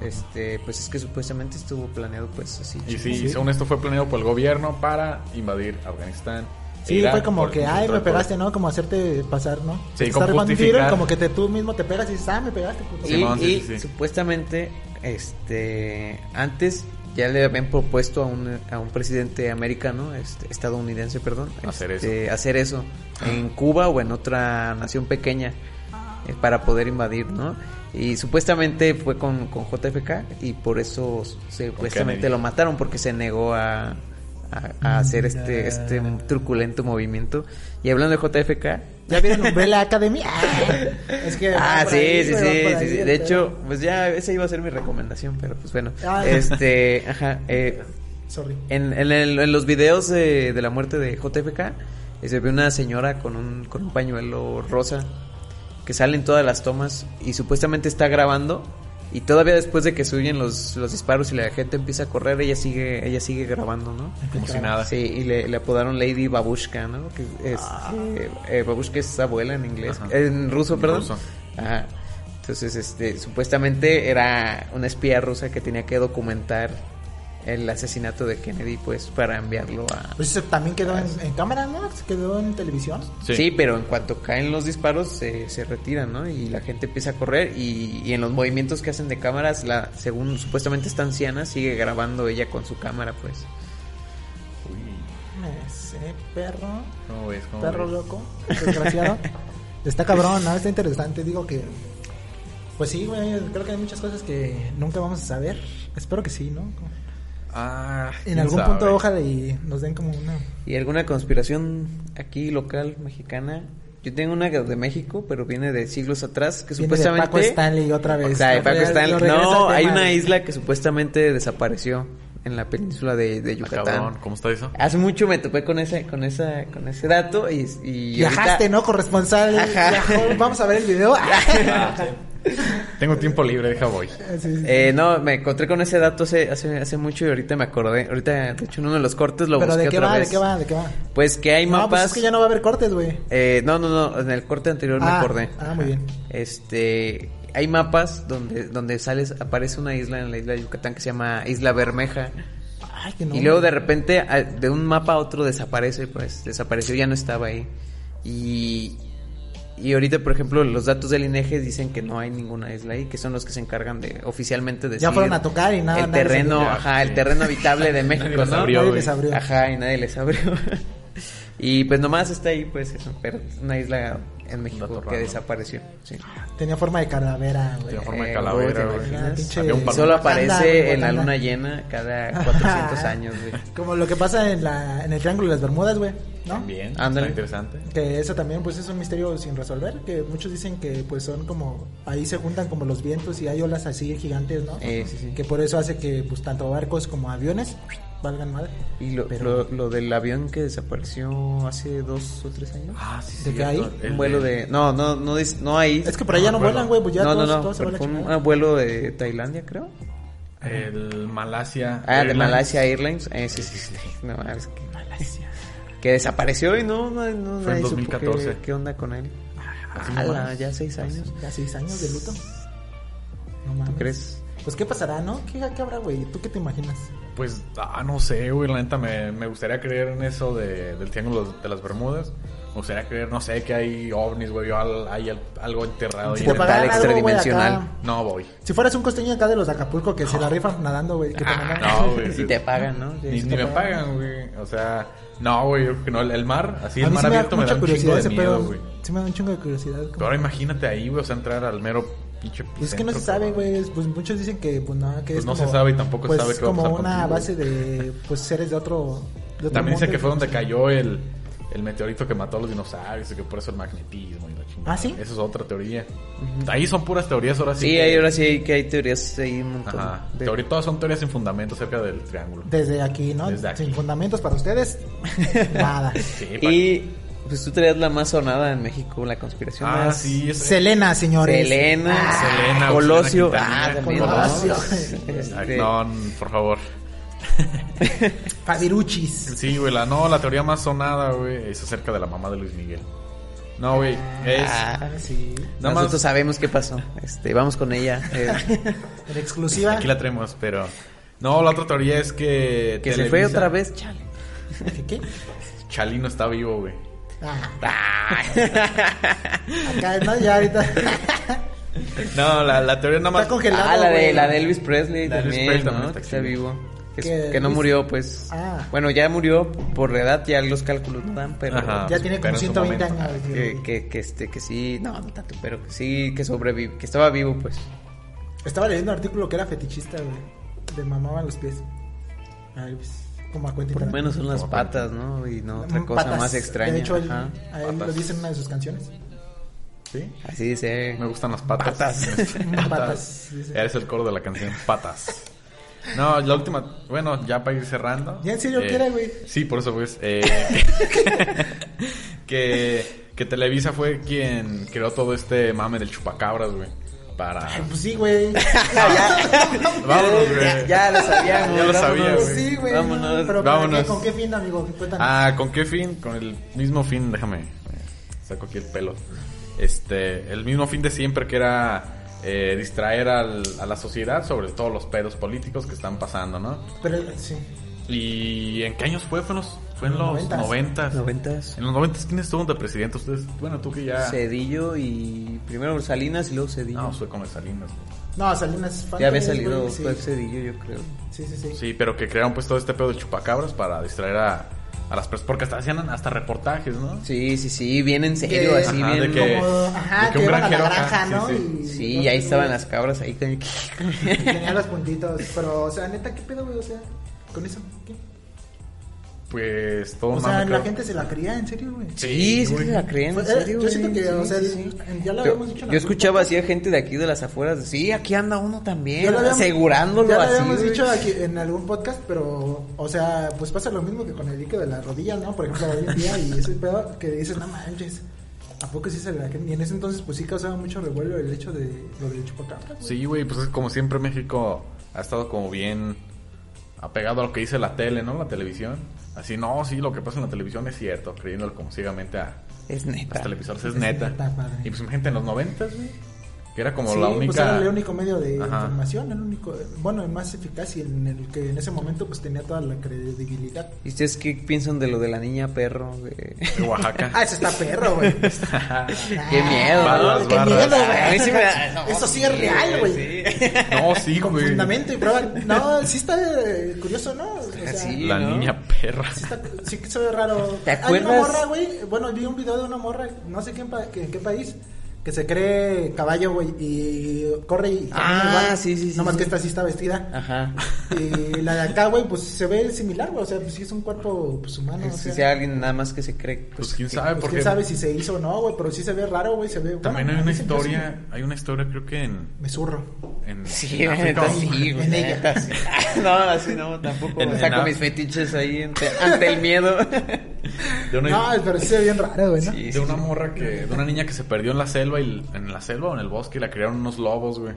Este, pues es que supuestamente estuvo planeado pues así. Y sí, Sí. según esto fue planeado por el gobierno para invadir Afganistán. Sí, fue como por que, ay, me pegaste, ¿no? Como hacerte pasar, ¿no? Sí, como justificar. como que te, tú mismo te pegas y dices, ah, me pegaste, puto. Y, sí, y sí, sí. supuestamente, este, antes ya le habían propuesto a un, a un presidente americano, este, estadounidense, perdón, Hacer este, hacer eso en Cuba o en otra nación pequeña eh, para poder invadir, ¿no? Y supuestamente fue con, con JFK y por eso supuestamente Kennedy. lo mataron porque se negó a, a- a hacer este, este truculento movimiento. Y hablando de JFK, ¿Ya vieron Umbrella Academy? Ah, es que... Ah, sí, ahí, sí, sí, sí, ahí sí. el De hecho, pues ya esa iba a ser mi recomendación, pero pues bueno. Ah. Este, ajá, eh, Sorry. en, en, el- en los videos de, de la muerte de JFK eh, se ve una señora con un, con un pañuelo rosa que sale en todas las tomas y supuestamente está grabando y todavía después de que se oyen los, los disparos y la gente empieza a correr, ella sigue, ella sigue grabando, ¿no? Como si nada. Sí, y le, le apodaron Lady Babushka, ¿no? Que es, eh, eh, Babushka es abuela en inglés, Ajá. en ruso, En perdón. ruso. Ajá. Entonces, este, supuestamente era una espía rusa que tenía que documentar el asesinato de Kennedy, pues, para enviarlo a... Pues eso también quedó en, en cámara, ¿no? Se quedó en televisión. Sí. pero en cuanto caen los disparos se, se retiran, ¿no? Y la gente empieza a correr y, y en los movimientos que hacen de cámaras, la según supuestamente esta anciana sigue grabando ella con su cámara, pues. Ese perro, ¿Cómo ves? ¿Cómo perro ves? loco, desgraciado. Está cabrón, ¿no? Está interesante. Digo que... Pues sí, güey, creo que hay muchas cosas que nunca vamos a saber. Espero que sí, ¿no? Ah, En algún sabe. punto ojalá y nos den como una... ¿Y alguna conspiración aquí local mexicana? Yo tengo una de México, pero viene de siglos atrás, que Viene de supuestamente... Paco Stanley otra vez. O sea, de Paco Stanley. No, hay una isla que supuestamente desapareció en la península de, de Ah, Yucatán. cabrón, ¿cómo está eso? Hace mucho me topé con ese, con esa, con ese dato y, y Viajaste, ahorita- ¿no? Corresponsal. Ajá. Viajó. Vamos a ver el video. Ah, sí. Tengo tiempo libre, deja voy. Sí, sí. Eh, no, me encontré con ese dato hace, hace, hace mucho y ahorita me acordé. Ahorita, de hecho, en uno de los cortes lo Pero busqué ¿de qué otra va? vez. ¿De qué va? ¿De qué va? Pues que hay No, mapas. pues es que ya no va a haber cortes, güey. Eh, no, no, no, en el corte anterior me Ah, acordé. ah, muy bien. Este, hay mapas donde, donde sales, aparece una isla en la isla de Yucatán que se llama Isla Bermeja. Ay, que no. y luego de repente, de un mapa a otro desaparece, pues, desapareció, ya no estaba ahí. Y, y ahorita, por ejemplo, los datos del INEGE dicen que no hay ninguna isla ahí, que son los que se encargan de oficialmente de Ya decir fueron a tocar y nada, El nadie terreno, ajá, el terreno habitable de México, les ¿no? abrió, Nadie les abrió. Ajá, y nadie les abrió. y pues nomás está ahí, pues, eso, pero una isla en México que desapareció. Sí. Tenía forma de calavera, güey. Tenía forma de Eh, calavera, ¿te güey. solo aparece en la luna llena cada 400 años, güey. Como lo que pasa en, la, en el Triángulo de las Bermudas, güey. ¿No? También, Ándale. interesante. Que eso también, pues, es un misterio sin resolver. Que muchos dicen que, pues, son como. Ahí se juntan como los vientos y hay olas así gigantes, ¿no? Eh, sí, sí. Que por eso hace que, pues, tanto barcos como aviones valgan madre. Y lo, Pero- lo, lo del avión que desapareció hace dos o tres años. Ah, sí, ¿De sí. qué hay? un vuelo de... No, no, no, no ahí. Es que por allá no, No vuelan, güey. Pues ya no, todos, no, no, todos se fue un vuelo de Tailandia, creo. El Malasia. Ah, de Airlines. Malasia Airlines. Eh, sí, sí, sí. No, es que... Que desapareció y no, no, no Fue en nadie supo 2014. qué, qué onda con él. Así Ala, ya seis años. Ya seis años de luto. No mames. ¿Tú crees? Pues, ¿qué pasará, no? ¿Qué, qué habrá, güey? ¿Tú qué te imaginas? Pues, ah, no sé, güey. La neta me, me gustaría creer en eso de, del Triángulo de las Bermudas. Me gustaría creer, no sé, que hay ovnis, güey. o al- hay al- algo enterrado. Si ahí te pagaran portal algo, extradimensional. No voy. Si fueras un costeño acá de los de Acapulco que se la rifan nadando, güey. Que te Ah, mandan- no, güey. Si te pagan, ¿no? Sí, Ni, sí ni te me pagan, güey. O sea, no, güey. yo creo que no. El, el mar, así, A el mar sí me da abierto me mucha da un chingo curiosidad de ese miedo, güey. Sí me da un chingo de curiosidad. como- Pero ahora imagínate ahí, güey. O sea, entrar al mero pinche Pues es que no se sabe, güey. Pues muchos dicen que, pues nada, que Pues es no como, se sabe y tampoco pues, sabe qué va a como una contigo. base de, pues, seres de otro... de otro También mundo, que fue donde cayó el, el meteorito que mató a los dinosaurios y que por eso el magnetismo y la chingada. ¿Ah, sí? Esa es otra teoría. Ahí son puras teorías, ahora sí. Sí, que- ahí ahora sí hay, que hay teorías ahí un montón. Ajá. de- Teoría- todas son teorías sin fundamento acerca del triángulo. Desde aquí, ¿no? Desde aquí. Sin fundamentos para ustedes. Nada. Sí, pa- Y pues tú traías la más sonada en México, la conspiración Ah, más... sí, es... Selena, señores. Selena, Selena, Colosio, Selena ah. Colosio. Este, no, por favor. Fabiruchis. Sí, güey, la, no, la teoría más sonada, güey, es acerca de la mamá de Luis Miguel. No, güey, es... ah, Sí. Nada nosotros más- sabemos qué pasó. Este, vamos con ella. eh, En exclusiva. Aquí la tenemos, pero... No, la otra teoría es que... que se fue Televisa- otra vez, chale. ¿Qué? Chalino está vivo, güey. Ah, acá, ¿no? Ya ahorita. No, la, la teoría nada más... Está congelado. Ah, la de, la de Elvis Presley La de Elvis también, Presley ¿no? también está que está vivo. Que, es- Que que no Luis- murió, pues. Ah. Bueno, ya murió por la edad, ya los cálculos no dan, pero. Ajá. Ya tiene como en su 120 momento. años. Que, que, que, este, que sí, no, no tanto, pero que sí, que sobrevive, que estaba vivo, pues. Estaba leyendo un artículo que era fetichista, güey. Le mamaban los pies. A Elvis. Como a Quentin Por lo menos son las patas, ¿no? Y no otra Mm, cosa patas. más extraña. De hecho, él, Ajá. a él lo Patas. dice en una de sus canciones. ¿Sí? Así dice. Me gustan las patas. Patas. Patas. dice. Eres el coro de la canción Patas. No, la última, bueno, ya para ir cerrando. ¿Ya en serio eh, quiere, güey? Sí, por eso, pues. eh, que, que Televisa fue quien creó todo este mame del chupacabras, güey. Para. Ay, pues sí, güey. Vámonos, güey. Ya, ya lo sabíamos. Ya lo sabía, vámonos. güey. Sí, güey. Vámonos. Pero. ¿con qué fin, amigo? Cuéntanos. Ah, ¿con qué fin? Con el mismo fin, déjame. eh, Saco aquí el pelo. Este, el mismo fin de siempre que era eh, distraer al- a la sociedad sobre todos los pedos políticos que están pasando, ¿no? Pero sí. ¿Y en qué años fue? Fue en los, fue en los Noventas. noventas. Noventas. En los noventas, ¿quién estuvo de presidente? Ustedes, bueno, tú que ya... Cedillo y primero Salinas y luego Cedillo. No, fue con el Salinas. No, Salinas ya había salido güey, sí. fue Cedillo, yo creo. Sí, sí, sí. Sí, pero que crearon pues todo este pedo del chupacabras para distraer a, a las personas. Porque hasta hacían hasta reportajes, ¿no? Sí, sí, sí, bien en serio, así Ajá, bien. de que- Como, ajá, de que que, un iban a la granja, ¿no? sí, Y- Sí, y ahí estaban las cabras ahí con Tenía los puntitos. Pero, o sea, neta, ¿qué pedo, güey? O sea, con eso, ¿qué? Pues todo O sea, la gente se la creía, en serio, güey. Sí, sí güey. se la creen, Pues, en eh, serio. yo siento que, o sea, sí, ya Yo, habíamos dicho en yo algún escuchaba así a gente de aquí de las afueras, de, sí, aquí anda uno también, Ya habíamos- asegurándolo ya lo así. habíamos güey. dicho aquí en algún podcast, pero, o sea, pues pasa lo mismo que con el líquido de las rodillas, ¿no? Por ejemplo, hoy en día, y ese pedo que dices, no manches, ¿a poco sí se la creen? Y en ese entonces, pues sí causaba mucho revuelo el hecho de lo del chupacabra, güey. Sí, güey, pues es como siempre México ha estado como bien apegado a lo que dice la tele, ¿no? La televisión. Así, no, sí, lo que pasa en la televisión es cierto, creyéndolo como ciegamente a Es neta. las televisoras. Es Es neta. neta. Y pues gente en los noventas, güey. Que era como Sí, la pues única... era el único medio de Ajá. información, el único, bueno, el más eficaz y en el que en ese momento pues tenía toda la credibilidad. ¿Y ustedes qué piensan de lo de la niña perro? de- de Oaxaca. Ah, ese está perro, güey. Qué miedo, Barras. Qué barras. miedo, sí güey. da- no, Eso sí es real, güey. sí. No, sí, Con güey. fundamento y prueba. No, sí está eh, curioso, ¿no? O sea, Sí, La ¿no? niña perra. Sí, está, sí que se ve raro. ¿Te Hay una acuerdas? morra, güey. Bueno, vi un video de una morra, no sé qué en, en qué país, que se cree caballo, güey, y corre y Ah, igual. sí, sí, sí, No más sí. que esta sí está vestida. Ajá. Y la de acá, güey, pues se ve similar, güey. O sea, pues sí es un cuerpo pues, humano. o Si sea, sea alguien nada más que se cree. Pues quién que- sabe, pues, porque quién sabe si se hizo o no, güey, pero sí se ve raro, güey. Se ve. también bueno, hay una historia, hay una historia creo que en, sí. Me zurro. en Sí, en la África. neta, sí, güey. En la ella. neta, sí. No, así no, tampoco. En- Saco en- mis fetiches ahí ante, ante el miedo. De una, No, pero sí se ve bien raro, güey, ¿no? Sí, de una morra que, de una niña que se perdió en la selva y en la selva o en el bosque y la criaron unos lobos, güey.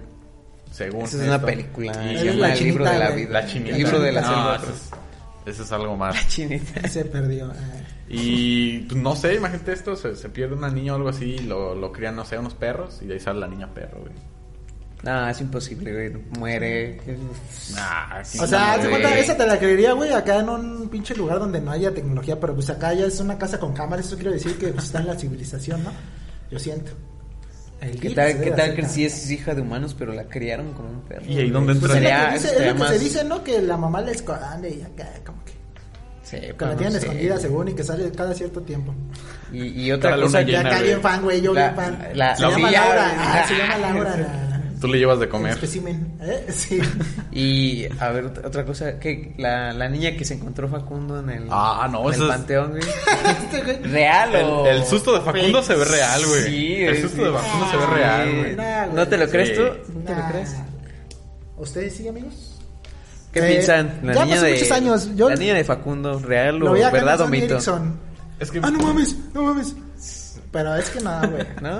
Según Esa es una película. Y- se la El libro chinita, de la vida. La chinita. El libro de la No, selva. Eso es, eso es algo más. Chinita. Sí se perdió. eh. Y pues no sé, imagínate esto, se, se pierde una niña o algo así, y lo, lo crían, no sé, unos perros y de ahí sale la niña perro, güey. No, es imposible, güey. Muere. Nah, O sea, güey. cuenta, esa te la creería, güey, acá en un pinche lugar donde no haya tecnología, pero pues acá ya es una casa con cámaras, eso quiere decir que pues, está en la civilización, ¿no? Yo siento. El ¿Qué tal, se qué tal que sí es hija de humanos, pero la criaron como un perro? ¿Y ahí dónde Pues entra? es lo Sería- que, dice, es lo que más- se dice, ¿no? Que la mamá la esconde y acá, como que... Sí, Que pues, la no tienen sé. escondida según y que sale cada cierto tiempo. Y, y otra Cada cosa Ya acá bien fan, güey, yo La- bien fan. la- se la llama Laura, ah, se llama Laura, la, Tú le llevas de comer. espécimen. ¿eh? Sí. Y a ver, ot- otra cosa, que la, la niña que se encontró Facundo en el, Ah, no, en el eso es- panteón, güey. Este güey. ¿Real o...? El, el susto de Facundo se ve real, güey. Sí, El susto sí. de Facundo se ve real, güey. Nah. ¿No te lo crees Sí. tú? ¿No te lo Nah. crees? ¿Ustedes sí, amigos? ¿Qué Eh, piensan? La ya niña pasó de muchos años. Yo la niña de Facundo, ¿real o verdad o mito? Ericsson. Es que, Ah, no mames, no mames. Pero es que no, güey. ¿No?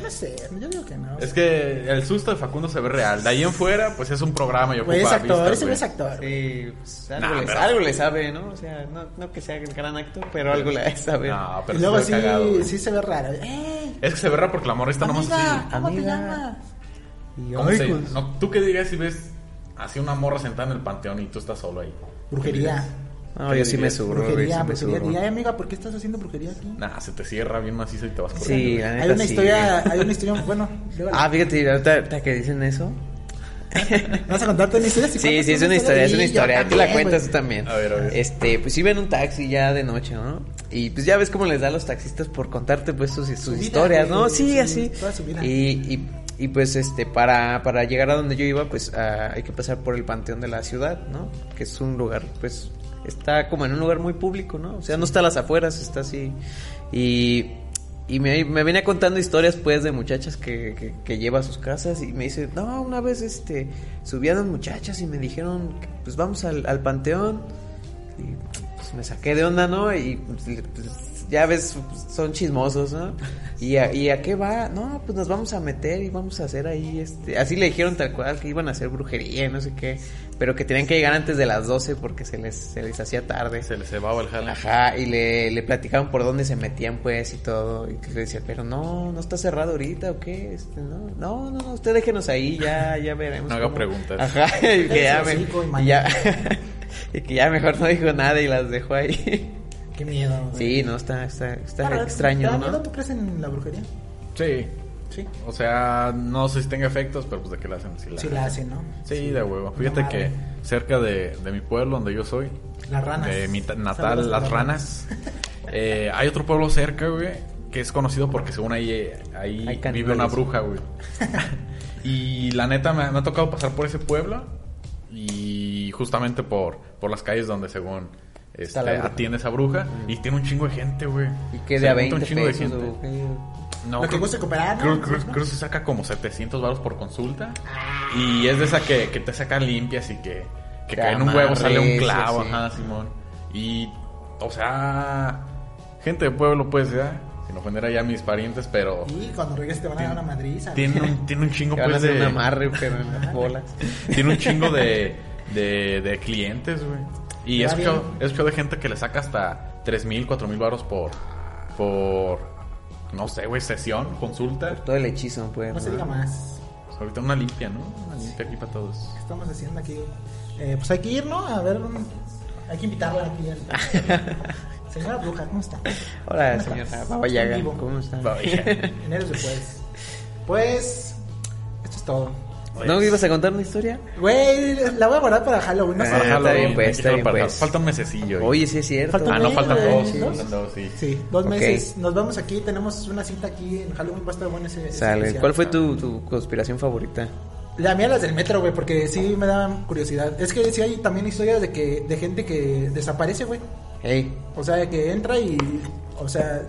No, sé, yo digo que no. es que el susto de Facundo se ve real. De ahí en fuera, pues es un programa. Yo Güey, es actor, vistas, ese es actor. Sí, pues, algo, Nah, le, pero- algo le sabe, ¿no? O sea, no, no que sea el gran actor, pero algo le sabe. No, pero y luego se sí, cagado, sí se ve raro. ¡Eh! Es que se ve raro porque la morra está nomás así. ¿cómo te llamas? Y ¿Cómo se- pues, no, tú qué dirías si ves así una morra sentada en el panteón y tú estás solo ahí? Brujería. No, yo sí me subo, güey, Brujería, sí me brujería. subo. Y, ay, amiga, ¿por qué estás haciendo brujería aquí? Nah, se te cierra bien macizo y te vas corriendo. Sí, la neta Hay una sí, historia, hay una historia, bueno, Ah, fíjate, ahorita, que dicen eso. ¿vas a contarte una historia? Sí, cuentas sí, es una historia, es una historia. Tú la cuentas tú también. A ver, a ver. Este, pues iba en un taxi ya de noche, ¿no? Y pues ya ves cómo les da a los taxistas por contarte pues sus, sus vida, historias, ¿no? Sí, su- así. toda su vida. Y, y, y pues este, para, para llegar a donde yo iba, pues ah, hay que pasar por el panteón de la ciudad, ¿no? Que es un lugar, pues, está como en un lugar muy público, ¿no? O sea, no está a las afueras, está así. Y, y me, me venía contando historias, pues, de muchachas que, que, que lleva a sus casas y me dice, no, una vez, este, las muchachas y me dijeron, pues, vamos al, al panteón. Y pues me saqué de onda, ¿no? Y pues, pues, ya ves, son chismosos, ¿no? ¿Y a, ¿Y a qué va? No, pues nos vamos a meter y vamos a hacer ahí, este... Así le dijeron tal cual, que iban a hacer brujería y no sé qué. Pero que tenían que llegar antes de las 12 porque se les, se les hacía tarde. Se le cebaba el jale. Ajá, y le, le platicaban por dónde se metían, pues, y todo. Y le decía, pero no, no está cerrado ahorita, ¿o qué? Este, no, no, no, no, usted déjenos ahí, ya, ya veremos. No haga preguntas. Ajá, y que me- y ya, y que ya mejor no dijo nada y las dejó ahí. Qué miedo. güey. Sí, no, está, está, está extraño, ¿te da ¿no? miedo? ¿Tú crees en la brujería? Sí. Sí. O sea, no sé si tenga efectos, pero pues de qué la hacen. Sí, la, Sí la hacen, ¿no? Sí, de huevo. Fíjate que cerca de, de mi pueblo, donde yo soy, Las ranas. de mi ta- natal, Saludos Las Ranas, eh, hay otro pueblo cerca, güey, que es conocido porque según ahí, vive una bruja, güey. y la neta me, ha- me ha tocado pasar por ese pueblo y justamente por, por las calles donde según este, Está la bruja. atiende esa bruja y tiene un chingo de gente, güey. Y que de a junta 20 un chingo de pesos, gente. o qué. No, Lo que creo- guste cooperar, ¿no? Creo, creo- ¿no? creo que se saca como 700 baros por consulta. Y es de esa que, que te sacan limpias y que, que cae en un huevo, sale un clavo, sí. ajá, Simón. Y, o sea, gente de pueblo, pues, ya, sin ofender allá a mis parientes, pero Y cuando regreses te van a dar una madriza. tiene un, tiene un chingo, a pues, hacer de... un amarre, pero en las bolas. Tiene un chingo de, de, de clientes, güey. Y he escuchado, he escuchado de gente que le saca hasta 3 mil, 4 mil baros por, por, no sé, güey, sesión, consulta. Todo el hechizo, pues. No se diga más. Pues ahorita una limpia, ¿no? Una limpia aquí para todos. ¿Qué estamos haciendo aquí? Eh, pues hay que ir, ¿no? A ver, un- hay que invitarla aquí. Señora Bruja, ¿cómo está? Hola, ¿Cómo señora? Baba Yaga. ¿cómo está? Enero después. Pues, esto es todo. ¿No ibas a contar una historia? Güey, la voy a guardar para Halloween. No Ah, sé. está Halloween, bien, pues, hay que está bien, para- pues. Falta un mesecillo. güey. Oye, sí es cierto. Falta Ah, no, mes, faltan dos. ¿dos? Faltan dos, sí. Sí, dos Ok. meses. Nos vemos aquí. Tenemos una cita aquí en Halloween. Va a estar bueno ese. ese Sale. especial. ¿Cuál fue tu, tu conspiración favorita? La mía las del metro, güey, porque sí me daban curiosidad. Es que sí hay también historias de que de gente que desaparece, güey. Hey, O sea, que entra y, o sea,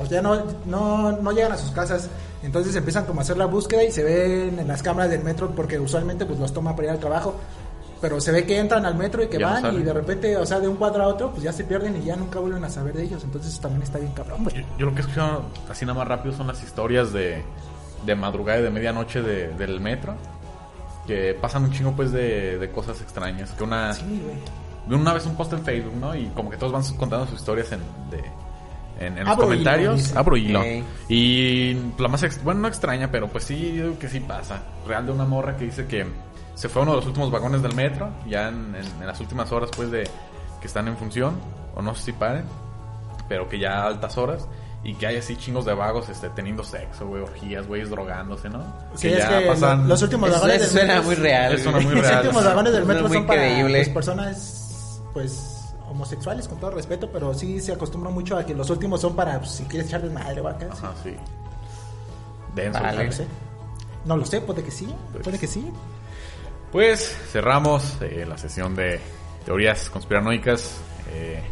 o sea, no, no, no llegan a sus casas. Entonces empiezan como a hacer la búsqueda y se ven en las cámaras del metro porque usualmente pues los toma para ir al trabajo. Pero se ve que entran al metro y que Ya no van y de repente, o sea, de un cuadro a otro, pues ya se pierden y ya nunca vuelven a saber de ellos. Entonces también está bien cabrón, Yo, güey. yo lo que he escuchado así nada más rápido son las historias de, de madrugada y de medianoche de- del metro. Que pasan un chingo pues de, de cosas extrañas. Que una... Sí, güey. Una vez un post en Facebook, ¿no? Y como que todos van contando sus historias en, de, en, en los Abro hilo, comentarios. Abro hilo. Ok. Y la más, ex- bueno, no extraña, pero pues sí, yo digo que sí pasa. Real de una morra que dice que se fue a uno de los últimos vagones del metro, ya en, en- en las últimas horas pues de que están en función, o no sé si paren, pero que ya a altas horas. Y que hay así chingos de vagos este, teniendo sexo, güey, orgías, güeyes drogándose, ¿no? Sí, es que lo- los últimos vagones del suena metro muy real. Eso suena muy Los real. últimos vagones del Suena metro son para pues, personas, pues, homosexuales, con todo respeto, pero sí se acostumbra mucho a que los últimos son para, pues, si quieres echarles madre o acá. sí. Ajá, sí. Denso. Vale. No sé. No lo sé, puede que sí, puede que sí. Pues cerramos eh, la sesión de teorías conspiranoicas. eh,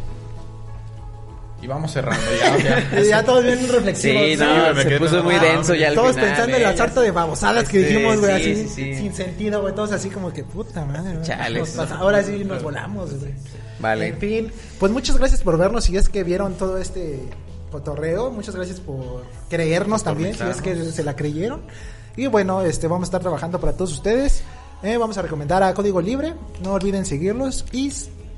y vamos cerrando ya. o sea, ya todos bien reflexivos. Sí, Sí, no, me se puso muy denso ya al Todos final, pensando en eh, la sarta de babosadas que Este, dijimos, güey, sí, así, sí, sí. sin sentido, güey, todos así como que puta madre, güey. Chales. Nos pasa- Ahora sí nos volamos, güey. Vale. En fin, pues muchas gracias por vernos si es que vieron todo este cotorreo, muchas gracias por creernos también, si es que se la creyeron. Y bueno, este vamos a estar trabajando para todos ustedes. Eh, vamos a recomendar a Código Libre, no olviden seguirlos y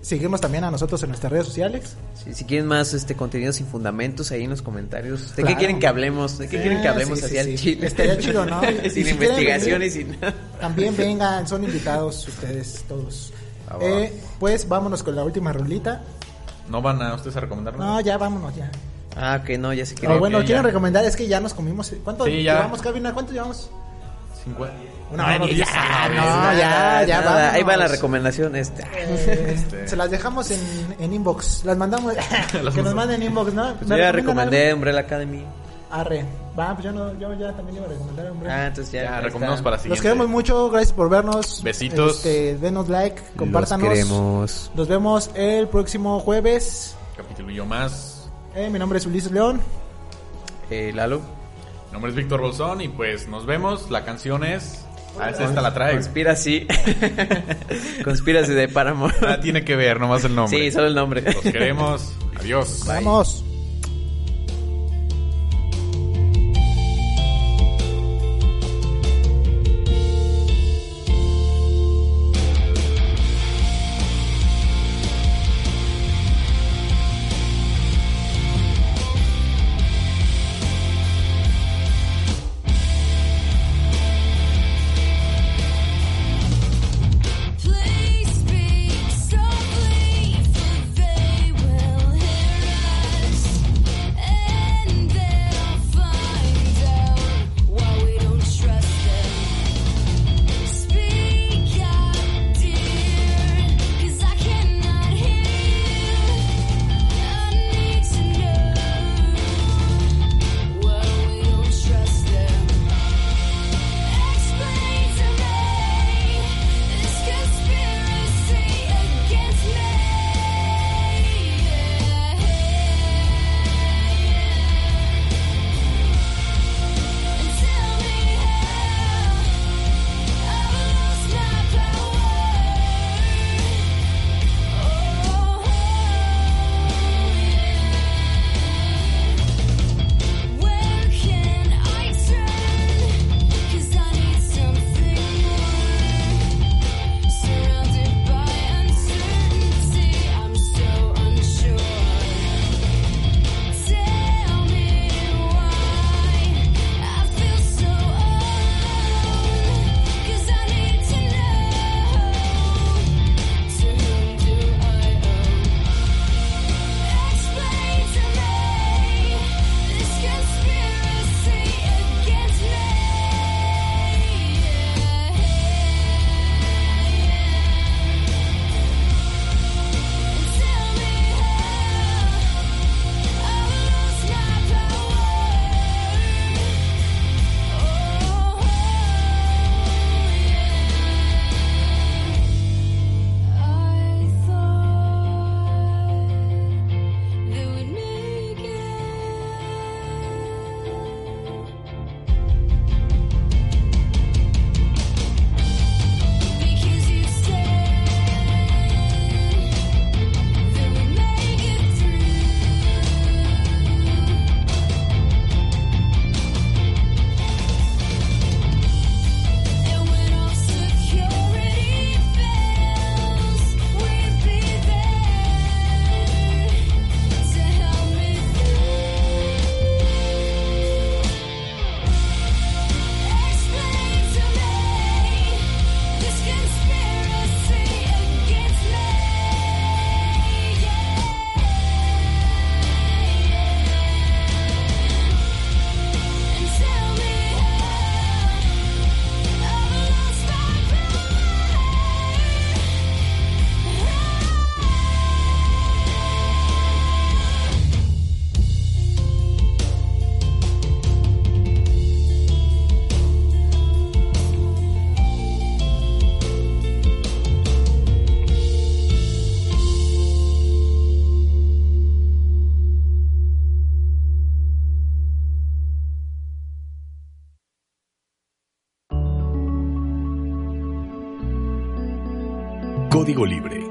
Seguirnos también a nosotros en nuestras redes sociales. Si quieren más este contenido sin fundamentos, ahí en los comentarios. ¿De qué quieren que hablemos? ¿De qué quieren que hablemos hacia el chile? Estaría chido, ¿no? sin si investigaciones También vengan, son invitados ustedes todos. Ah, eh, pues vámonos con la última rulita. ¿No van a ustedes a recomendarnos? No, ya vámonos, ya. Ah, que no, ya se quieren. Oh, bueno, okay, quieren recomendar, es que ya nos comimos. ¿Cuánto llevamos, Cabina? ¿Cuánto llevamos? 50. No, no, no, ya, ya, ya, ahí va la recomendación esta. Eh, este. Se las dejamos en, en inbox. Las mandamos, que nos manden inbox, ¿no? Pues yo ya recomendé algo? Umbrella Academy. Arre. Va, pues yo, no, yo ya también iba a recomendar Umbrella. Ah, entonces ya. ya recomendamos para siguiente. Los queremos mucho, gracias por vernos. Besitos. Este, denos like, compártanos. Los queremos. Nos vemos el próximo jueves. Capítulo yo más. Eh, mi nombre es Ulises León. Eh, Lalo. Mi nombre es Víctor Bolsón y pues nos vemos. La canción es... Ah, esa esta la trae. Conspiracy. Conspiracy de Paramore. Nada tiene que ver, nomás el nombre. Sí, solo el nombre. Los queremos. Adiós. Vamos. Libre